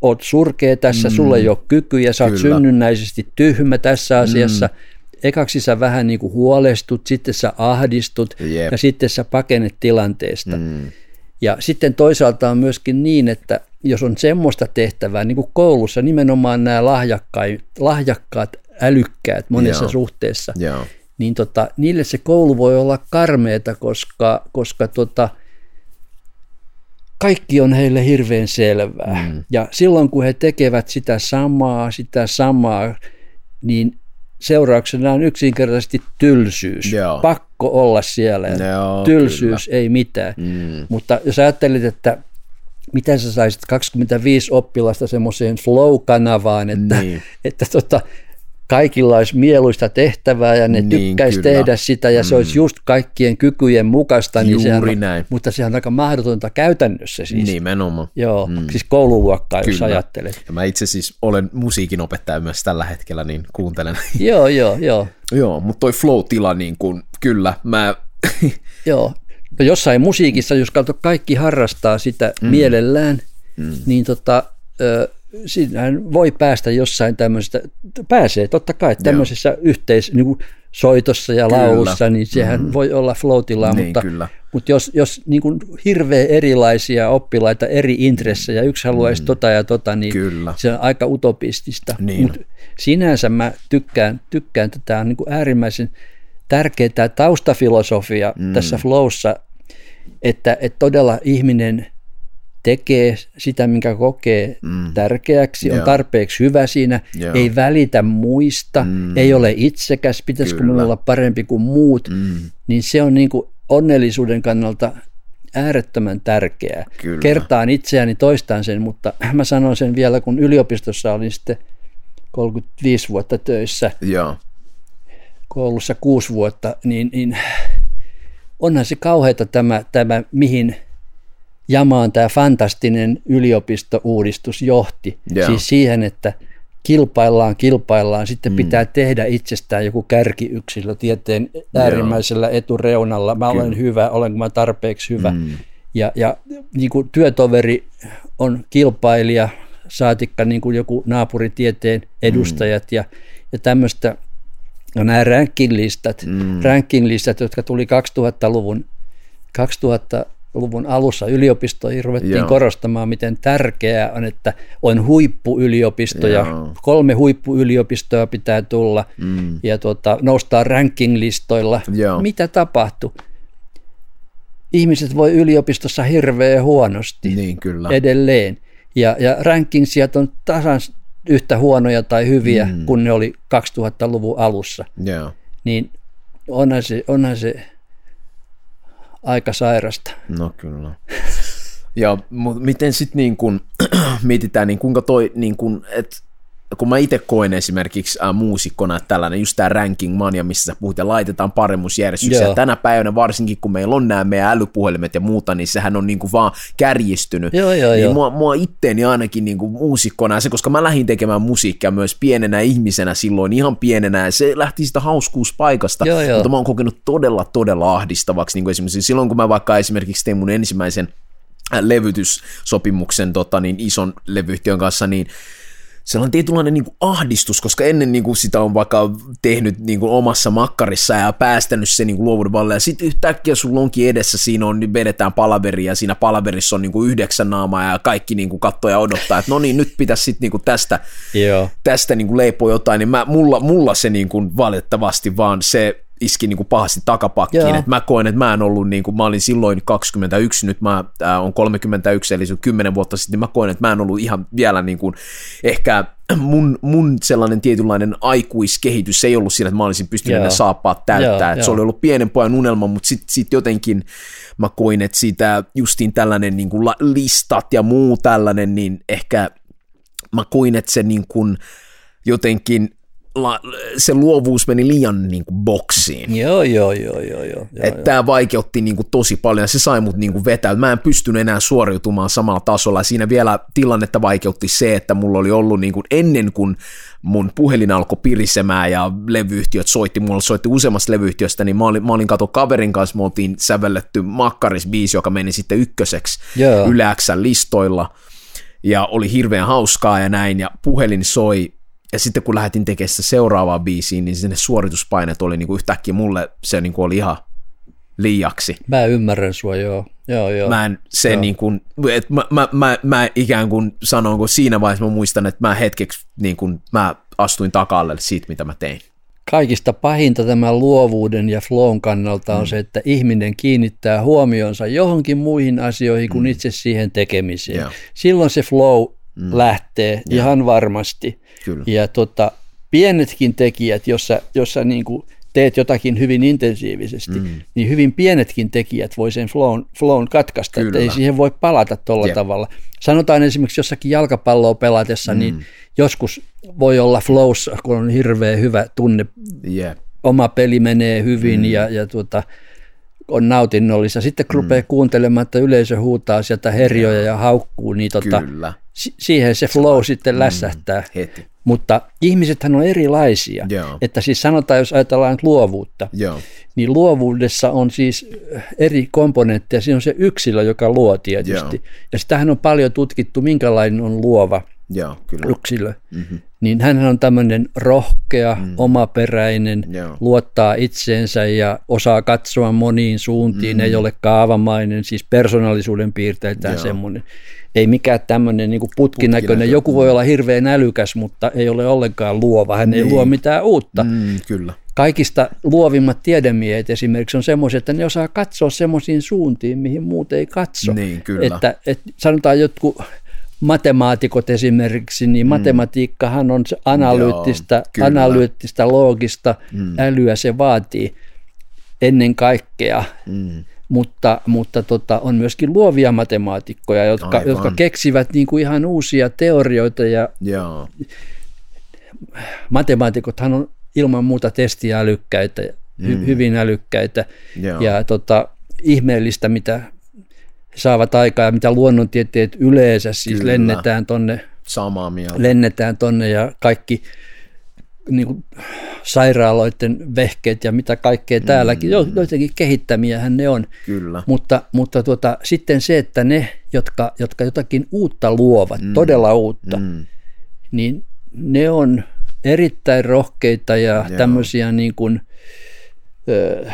Speaker 3: oot surkea tässä, mm. sulla ei ole kykyjä, sä oot
Speaker 2: Kyllä.
Speaker 3: synnynnäisesti tyhmä tässä asiassa. Mm. Ekaksi sä vähän niin kuin huolestut, sitten sä ahdistut
Speaker 2: Jep.
Speaker 3: ja sitten sä pakenet tilanteesta. Mm. Ja sitten toisaalta on myöskin niin, että jos on semmoista tehtävää, niin kuin koulussa nimenomaan nämä lahjakkaat, lahjakkaat älykkäät monessa
Speaker 2: Joo.
Speaker 3: suhteessa,
Speaker 2: Joo.
Speaker 3: Niin tota, niille se koulu voi olla karmeeta, koska, koska tota, kaikki on heille hirveän selvää. Mm. Ja silloin kun he tekevät sitä samaa, sitä samaa, niin seurauksena on yksinkertaisesti tylsyys.
Speaker 2: Joo.
Speaker 3: Pakko olla siellä.
Speaker 2: Joo,
Speaker 3: tylsyys, ei mitään. Mm. Mutta jos ajattelit, että miten sä saisit 25 oppilasta semmoiseen flow-kanavaan, että,
Speaker 2: Niin.
Speaker 3: että tota, kaikilla olisi mieluista tehtävää ja ne
Speaker 2: Niin,
Speaker 3: tykkäisi
Speaker 2: kyllä.
Speaker 3: tehdä sitä ja se olisi just kaikkien kykyjen mukaista. Niin
Speaker 2: Juuri
Speaker 3: sehän on,
Speaker 2: näin.
Speaker 3: Mutta sehän on aika mahdotonta käytännössä siis.
Speaker 2: Nimenomaan.
Speaker 3: Joo, mm. siis koululuokkaa, jos
Speaker 2: Kyllä.
Speaker 3: ajattelet.
Speaker 2: Ja mä itse siis olen musiikinopettaja myös tällä hetkellä, niin kuuntelen. [laughs]
Speaker 3: Joo, joo, joo.
Speaker 2: Joo, mutta toi flow-tila, niin kuin, kyllä, mä... [laughs]
Speaker 3: Joo. No jossain musiikissa, jos kaikki harrastaa sitä mm. mielellään, mm. niin tota, ö, siinähän voi päästä jossain tämmöisestä, pääsee totta kai tämmöisessä yhteis, niin kuin soitossa ja
Speaker 2: Kyllä.
Speaker 3: laulussa, niin sehän mm. voi olla floatillaan,
Speaker 2: Niin,
Speaker 3: mutta,
Speaker 2: kyllä.
Speaker 3: mutta jos, jos niin kuin hirveän erilaisia oppilaita, eri intressejä, yksi haluaisi mm. tota ja tota, niin
Speaker 2: Kyllä.
Speaker 3: se on aika utopistista.
Speaker 2: Niin.
Speaker 3: Mut sinänsä mä tykkään, tykkään tätä on niin kuin äärimmäisen tärkeää taustafilosofia mm. tässä flowssa, että, että todella ihminen tekee sitä, minkä kokee mm. tärkeäksi, on
Speaker 2: Joo.
Speaker 3: tarpeeksi hyvä siinä,
Speaker 2: Joo.
Speaker 3: ei välitä muista, mm. ei ole itsekäs, pitäisikö minulla olla parempi kuin muut, mm. niin se on niin kuin onnellisuuden kannalta äärettömän tärkeää.
Speaker 2: Kyllä.
Speaker 3: Kertaan itseäni, toistan sen, mutta [clears throat] mä sanon sen vielä, kun yliopistossa olin sitten 35 vuotta töissä,
Speaker 2: Joo.
Speaker 3: koulussa kuusi vuotta, niin, niin onhan se kauheata tämä, tämä mihin jamaan tämä fantastinen yliopistouudistus johti.
Speaker 2: Joo.
Speaker 3: Siis siihen, että kilpaillaan, kilpaillaan, sitten mm. pitää tehdä itsestään joku kärkiyksilö tieteen äärimmäisellä etureunalla. Mä olen hyvä, olenko mä tarpeeksi hyvä. Mm. Ja, ja niin kuin työtoveri on kilpailija, saatikka niin kuin joku naapuritieteen edustajat mm. ja, ja tämmöistä. No nämä ranking-listat, mm. ranking-listat, jotka tuli 2000-luvun, 2000-luvun alussa yliopistoihin ruvettiin
Speaker 2: Joo.
Speaker 3: korostamaan, miten tärkeää on, että on huippuyliopistoja.
Speaker 2: Joo.
Speaker 3: Kolme huippuyliopistoa pitää tulla mm. ja tota, noustaan ranking-listoilla.
Speaker 2: Joo.
Speaker 3: Mitä tapahtui? Ihmiset voi yliopistossa hirveän huonosti
Speaker 2: Niin, kyllä.
Speaker 3: edelleen. Ja, ja rankingsijat on tasan yhtä huonoja tai hyviä mm. kuin ne oli 2000-luvun alussa.
Speaker 2: Joo.
Speaker 3: Niin onhan se, onhan se aika sairasta.
Speaker 2: No kyllä. Ja miten sitten niin kun, [clears throat] mietitään, niin kuinka toi, niin kun, et, kun mä itse koen esimerkiksi äh, muusikkona, että tällainen just tämä ranking mania, missä sä puhut ja laitetaan paremmuusjärjestykseen.
Speaker 3: Joo.
Speaker 2: Tänä päivänä varsinkin, kun meillä on nämä meidän älypuhelimet ja muuta, niin sehän on niin kuin vaan kärjistynyt.
Speaker 3: Joo, joo,
Speaker 2: niin
Speaker 3: joo.
Speaker 2: Mua, mua itteeni ainakin niin kuin muusikkona, se, koska mä lähdin tekemään musiikkia myös pienenä ihmisenä silloin, ihan pienenä, ja se lähti sitä hauskuuspaikasta,
Speaker 3: Joo, joo.
Speaker 2: mutta mä oon kokenut todella, todella ahdistavaksi, niin kuin esimerkiksi silloin, kun mä vaikka esimerkiksi tein mun ensimmäisen äh, levytyssopimuksen tota, niin ison levyyhtiön kanssa, niin sellainen tietynlainen niin kuin ahdistus, koska ennen niin kuin sitä on vaikka tehnyt niin kuin omassa makkarissa ja päästänyt se niin kuin luovuuden valle, ja sitten yhtäkkiä sulla onkin edessä, siinä on, niin vedetään palaveri, ja siinä palaverissa on niin kuin yhdeksän naamaa, ja kaikki niin kuin katsoo ja odottaa, että no niin, nyt pitäisi sitten niin kuin tästä,
Speaker 3: Joo.
Speaker 2: tästä niin kuin leipoa jotain, niin mä, mulla, mulla se niin kuin valitettavasti vaan se iski niin kuin pahasti takapakkiin,
Speaker 3: Joo.
Speaker 2: että mä koen, että mä en ollut, niin kuin, mä olin silloin 21, nyt mä äh, on 31, eli se on 10 vuotta sitten, niin mä koen, että mä en ollut ihan vielä niin kuin, ehkä mun, mun sellainen tietynlainen aikuiskehitys, se ei ollut siinä, että mä olisin pystynyt
Speaker 3: Joo.
Speaker 2: ne saappaat täyttää,
Speaker 3: Joo,
Speaker 2: se oli ollut pienen pojan unelma, mutta sitten sit jotenkin mä koin, että siitä justiin tällainen niin kuin listat ja muu tällainen, niin ehkä mä koin, että se niin kuin jotenkin la, se luovuus meni liian niin kuin boksiin.
Speaker 3: Joo, joo, joo, joo, joo.
Speaker 2: Että tämä vaikeutti niin kuin tosi paljon ja se sai mut niin kuin vetää. Mä en pystynyt enää suoriutumaan samalla tasolla. Siinä vielä tilannetta vaikeutti se, että mulla oli ollut niin kuin ennen kuin mun puhelin alkoi pirisemään ja levyyhtiöt soitti, mulla soitti useammasta levyyhtiöstä, niin mä olin, mä olin kato kaverin kanssa, me oltiin sävelletty Makkaris-biisi, joka meni sitten ykköseksi. Yle Xn listoilla ja oli hirveän hauskaa ja näin ja puhelin soi ja sitten kun lähdin tekemään sitä seuraavaa biisiä, niin sinne suorituspaineet oli niin kuin yhtäkkiä mulle se niin kuin oli ihan liiaksi.
Speaker 3: Mä ymmärrän sua, joo. Joo, joo.
Speaker 2: Mä en se niin kuin, että mä, mä, mä, mä, ikään kuin sanon, kun siinä vaiheessa mä muistan, että mä hetkeksi niin kuin, mä astuin taka siitä, mitä mä tein.
Speaker 3: Kaikista pahinta tämän luovuuden ja flown kannalta on mm. se, että ihminen kiinnittää huomionsa johonkin muihin asioihin kuin itse siihen tekemiseen.
Speaker 2: Joo.
Speaker 3: Silloin se flow mm. lähtee ihan varmasti.
Speaker 2: Kyllä.
Speaker 3: Ja tota, pienetkin tekijät, jossa, jossa niin kuin teet jotakin hyvin intensiivisesti, mm. niin hyvin pienetkin tekijät voi sen flown, flown katkaista, että
Speaker 2: Kyllä.
Speaker 3: ei siihen voi palata tuolla
Speaker 2: Jep.
Speaker 3: tavalla. Sanotaan esimerkiksi jossakin jalkapalloa pelatessa, mm. niin joskus voi olla flowssa, kun on hirveän hyvä tunne,
Speaker 2: Yeah.
Speaker 3: oma peli menee hyvin mm. ja, ja tuota, on nautinnollista. Sitten kun rupeaa kuuntelemaan, että yleisö huutaa sieltä herjoja ja haukkuu, niin tota,
Speaker 2: Kyllä,
Speaker 3: si- siihen se flow sitten lässähtää.
Speaker 2: heti.
Speaker 3: Mutta ihmisethän on erilaisia.
Speaker 2: Joo.
Speaker 3: Että siis sanotaan, jos ajatellaan luovuutta,
Speaker 2: Joo,
Speaker 3: niin luovuudessa on siis eri komponentteja. Siinä on se yksilö, joka luo tietysti.
Speaker 2: Joo.
Speaker 3: Ja sitähän on paljon tutkittu, minkälainen on luova
Speaker 2: joo, kyllä.
Speaker 3: yksilö. Mm-hmm. Niin hän on tämmöinen rohkea, mm. omaperäinen,
Speaker 2: Joo.
Speaker 3: luottaa itseensä ja osaa katsoa moniin suuntiin, mm. ei ole kaavamainen, siis persoonallisuuden piirteiltään
Speaker 2: Joo.
Speaker 3: semmoinen. Ei mikään tämmöinen niin putkinäköinen.
Speaker 2: Putkinäkö-
Speaker 3: Joku voi olla hirveän älykäs, mutta ei ole ollenkaan luova. Hän ei
Speaker 2: Niin.
Speaker 3: luo mitään uutta.
Speaker 2: Mm, kyllä.
Speaker 3: Kaikista luovimmat tiedemiehet esimerkiksi on semmoisia, että ne osaa katsoa semmoisiin suuntiin, mihin muut ei katso.
Speaker 2: Niin, kyllä.
Speaker 3: Että, että sanotaan jotkut matemaatikot esimerkiksi, niin mm. matematiikkahan on se analyyttistä,
Speaker 2: Joo, kyllä.
Speaker 3: analyyttistä loogista mm. älyä se vaatii ennen kaikkea.
Speaker 2: Mm.
Speaker 3: Mutta, mutta tota, on myöskin luovia matemaatikkoja, jotka,
Speaker 2: Aivan.
Speaker 3: jotka keksivät niin kuin ihan uusia teorioita ja
Speaker 2: Joo,
Speaker 3: matemaatikothan on ilman muuta testiälykkäitä, hy, hyvin älykkäitä
Speaker 2: Joo.
Speaker 3: ja tota, ihmeellistä, mitä saavat aikaa ja mitä luonnontieteet yleensä, siis
Speaker 2: Kyllä.
Speaker 3: lennetään tonne,
Speaker 2: Samaa mieltä.
Speaker 3: lennetään tonne ja kaikki niin kuin, sairaaloiden vehkeet ja mitä kaikkea täälläkin, jo- joitakin kehittämiähän ne on.
Speaker 2: Kyllä.
Speaker 3: Mutta, mutta tuota, sitten se, että ne, jotka, jotka jotakin uutta luovat, mm. todella uutta,
Speaker 2: Mm.
Speaker 3: niin ne on erittäin rohkeita ja
Speaker 2: Joo.
Speaker 3: tämmöisiä niin kuin, ö,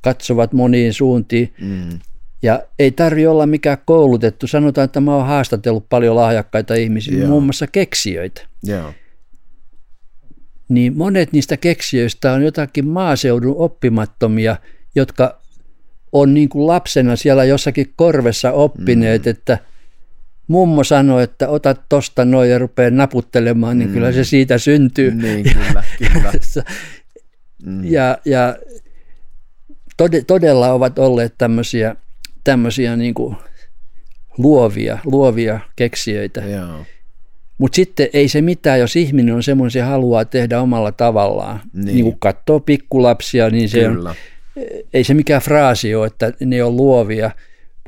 Speaker 3: katsovat moniin suuntiin.
Speaker 2: Mm.
Speaker 3: Ja ei tarvi olla mikään koulutettu. Sanotaan, että mä oon haastatellut paljon lahjakkaita ihmisiä,
Speaker 2: Joo.
Speaker 3: muun muassa keksijöitä.
Speaker 2: Joo.
Speaker 3: Niin monet niistä keksijöistä on jotakin maaseudun oppimattomia, jotka on niin kuin lapsena siellä jossakin korvessa oppineet, mm. että mummo sanoi, että ota tosta noin ja rupeaa naputtelemaan, niin mm. kyllä se siitä syntyy.
Speaker 2: Niin, kyllä, kyllä. [laughs]
Speaker 3: Mm. Ja, ja tode, todella ovat olleet tämmöisiä, tämmöisiä niin kuin luovia, luovia keksijöitä. Mutta sitten ei se mitään, jos ihminen on semmoinen, se haluaa tehdä omalla tavallaan.
Speaker 2: Niin.
Speaker 3: Niin, kuin katsoo pikkulapsia, niin se
Speaker 2: Kyllä.
Speaker 3: on, ei se mikään fraasi ole, että ne on luovia.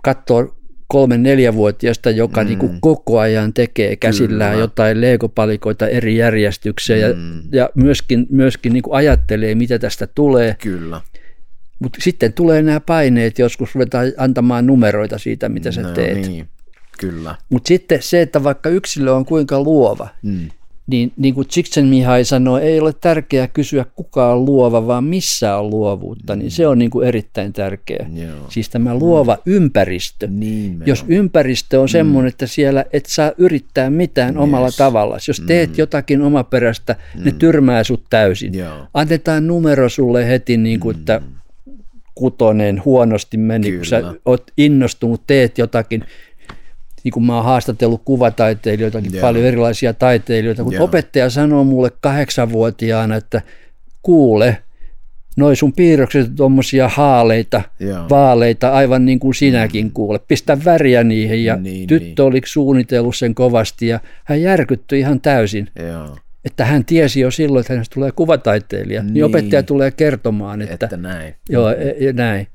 Speaker 3: Katsoo kolme neljävuotiaista, joka mm. niin kuin koko ajan tekee käsillään
Speaker 2: Kyllä.
Speaker 3: jotain leegopalikoita eri järjestykseen
Speaker 2: Mm.
Speaker 3: ja, ja myöskin, myöskin niin kuin ajattelee, mitä tästä tulee.
Speaker 2: Kyllä.
Speaker 3: Mutta sitten tulee nämä paineet, joskus ruvetaan antamaan numeroita siitä, mitä sä
Speaker 2: No
Speaker 3: teet.
Speaker 2: Niin. Kyllä.
Speaker 3: Mutta sitten se, että vaikka yksilö on kuinka luova,
Speaker 2: Mm.
Speaker 3: niin, niin kuin Csikszentmihalyi sanoi, ei ole tärkeää kysyä kuka on luova, vaan missä on luovuutta, niin se on niin kuin erittäin tärkeä.
Speaker 2: Joo.
Speaker 3: Siis tämä luova ympäristö.
Speaker 2: Niin,
Speaker 3: Jos ympäristö on semmoinen, että siellä et saa yrittää mitään omalla tavallaan. Jos teet jotakin omaperäistä, ne tyrmää sut täysin.
Speaker 2: Joo.
Speaker 3: Annetaan numero sulle heti, niin kuin, että kutonen huonosti meni, kun sä
Speaker 2: Kyllä.
Speaker 3: oot innostunut, teet jotakin. Niin kuin mä oon haastatellut kuvataiteilijoitakin,
Speaker 2: Joo.
Speaker 3: paljon erilaisia taiteilijoita, kun
Speaker 2: Joo.
Speaker 3: opettaja sanoo mulle kahdeksanvuotiaana, että kuule, noi sun piirrokset on tuommoisia haaleita,
Speaker 2: Joo.
Speaker 3: vaaleita, aivan niin kuin sinäkin kuule. Pistä väriä niihin ja
Speaker 2: Niin,
Speaker 3: tyttö oli suunnitellut sen kovasti ja hän järkyttyi ihan täysin,
Speaker 2: Joo.
Speaker 3: Että hän tiesi jo silloin, että hänestä tulee kuvataiteilija. Niin,
Speaker 2: Niin.
Speaker 3: opettaja tulee kertomaan, että,
Speaker 2: Että näin.
Speaker 3: joo, e- e- näin.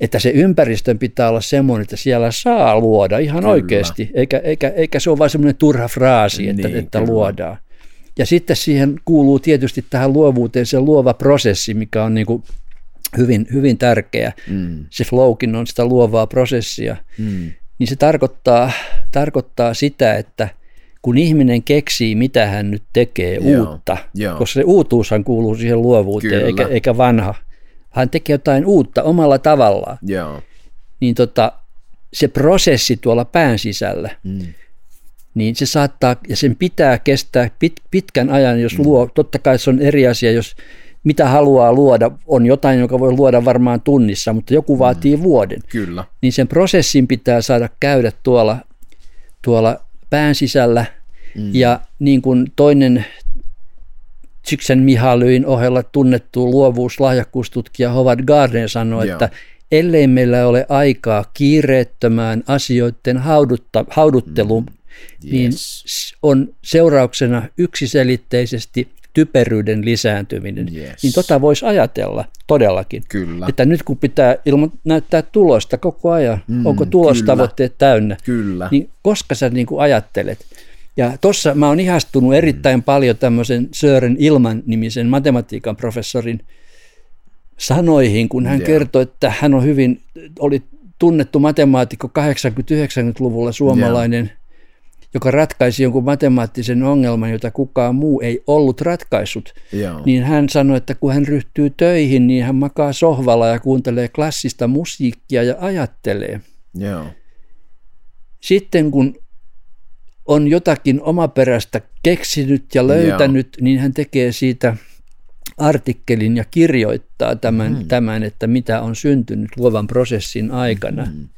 Speaker 3: Että se ympäristön pitää olla semmoinen, että siellä saa luoda ihan
Speaker 2: Kyllä.
Speaker 3: oikeasti, eikä, eikä, eikä se ole vain semmoinen turha fraasi, että,
Speaker 2: Niin,
Speaker 3: että
Speaker 2: kyllä.
Speaker 3: luodaan. Ja sitten siihen kuuluu tietysti tähän luovuuteen se luova prosessi, mikä on niin kuin hyvin, hyvin tärkeä.
Speaker 2: Mm.
Speaker 3: Se flowkin on sitä luovaa prosessia.
Speaker 2: Mm.
Speaker 3: Niin se tarkoittaa, tarkoittaa sitä, että kun ihminen keksii, mitä hän nyt tekee
Speaker 2: Joo,
Speaker 3: uutta,
Speaker 2: joo.
Speaker 3: koska se uutuushan kuuluu siihen luovuuteen,
Speaker 2: Kyllä.
Speaker 3: eikä, eikä vanha. Hän tekee jotain uutta omalla tavallaan.
Speaker 2: Joo.
Speaker 3: Niin tota, se prosessi tuolla pään sisällä,
Speaker 2: Mm.
Speaker 3: niin se saattaa, ja sen pitää kestää pit, pitkän ajan, jos mm. luo, totta kai se on eri asia, jos mitä haluaa luoda, on jotain, joka voi luoda varmaan tunnissa, mutta joku vaatii vuoden.
Speaker 2: Kyllä.
Speaker 3: Niin sen prosessin pitää saada käydä tuolla, tuolla pään sisällä, mm. ja niin kuin toinen Csikszentmihalyin ohella tunnettu luovuus- lahjakkuustutkija Howard Gardner sanoi,
Speaker 2: Joo.
Speaker 3: että ellei meillä ole aikaa kiireettömään asioiden haudutta, haudutteluun, niin
Speaker 2: Yes.
Speaker 3: s- on seurauksena yksiselitteisesti typeryyden lisääntyminen.
Speaker 2: Yes.
Speaker 3: Niin tota voisi ajatella todellakin.
Speaker 2: Kyllä.
Speaker 3: Että nyt kun pitää ilman näyttää tulosta koko ajan, mm, onko tulostavoitteet täynnä,
Speaker 2: Kyllä.
Speaker 3: niin koska sä niin kuin ajattelet. Ja tuossa mä oon ihastunut erittäin paljon tämmöisen Sören Ilman nimisen matematiikan professorin sanoihin, kun hän
Speaker 2: Joo.
Speaker 3: kertoi, että hän on hyvin, oli tunnettu matemaatikko 80-90-luvulla suomalainen, joka ratkaisi jonkun matemaattisen ongelman, jota kukaan muu ei ollut ratkaissut.
Speaker 2: Joo.
Speaker 3: Niin hän sanoi, että kun hän ryhtyy töihin, niin hän makaa sohvalla ja kuuntelee klassista musiikkia ja ajattelee.
Speaker 2: Joo.
Speaker 3: Sitten kun on jotakin omaperäistä keksinyt ja löytänyt, Joo. niin hän tekee siitä artikkelin ja kirjoittaa tämän, mm. tämän, että mitä on syntynyt luovan prosessin aikana. Mm.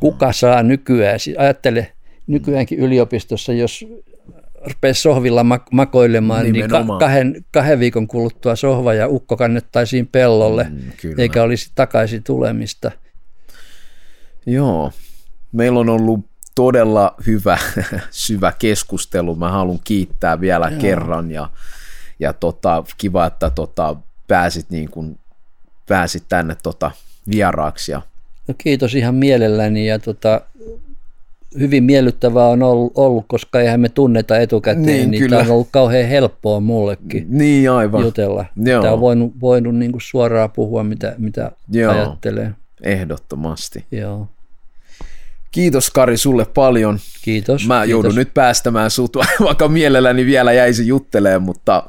Speaker 3: Kuka saa nykyään, siis ajattele nykyäänkin yliopistossa, jos rupeaa sohvilla mak- makoilemaan, niin ka-
Speaker 2: Nimenomaan.
Speaker 3: kahden, kahden viikon kuluttua sohva ja ukko kannettaisiin pellolle,
Speaker 2: Mm, kyllä.
Speaker 3: eikä olisi takaisin tulemista.
Speaker 2: Joo. Meillä on ollut todella hyvä, [laughs] syvä keskustelu. Mä haluan kiittää vielä Joo. kerran ja, ja tota, kiva, että tota, pääsit, niin kun, pääsit tänne tota, vieraaksi ja
Speaker 3: No kiitos ihan mielelläni ja tota, hyvin miellyttävää on ollut, koska eihän me tunneta etukäteen,
Speaker 2: Niin,
Speaker 3: niin,
Speaker 2: kyllä.
Speaker 3: tämä on ollut kauhean helppoa mullekin
Speaker 2: Niin aivan,
Speaker 3: jutella.
Speaker 2: Joo.
Speaker 3: Tämä on voinut, voinut niin kuin suoraan puhua, mitä, mitä
Speaker 2: Joo.
Speaker 3: ajattelee.
Speaker 2: ehdottomasti.
Speaker 3: Joo.
Speaker 2: Kiitos Kari sulle paljon.
Speaker 3: Kiitos.
Speaker 2: Mä
Speaker 3: kiitos.
Speaker 2: joudun nyt päästämään sut, [laughs] vaikka mielelläni vielä jäisi juttelemaan, mutta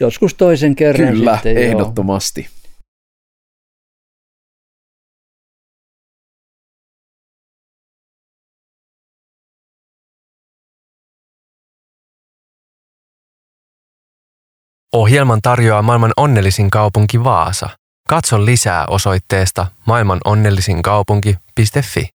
Speaker 3: Joskus toisen kerran
Speaker 2: kyllä,
Speaker 3: sitten. joo.
Speaker 1: Ohjelman tarjoaa maailman onnellisin kaupunki Vaasa. Katso lisää osoitteesta maailmanonnellisinkaupunki.fi.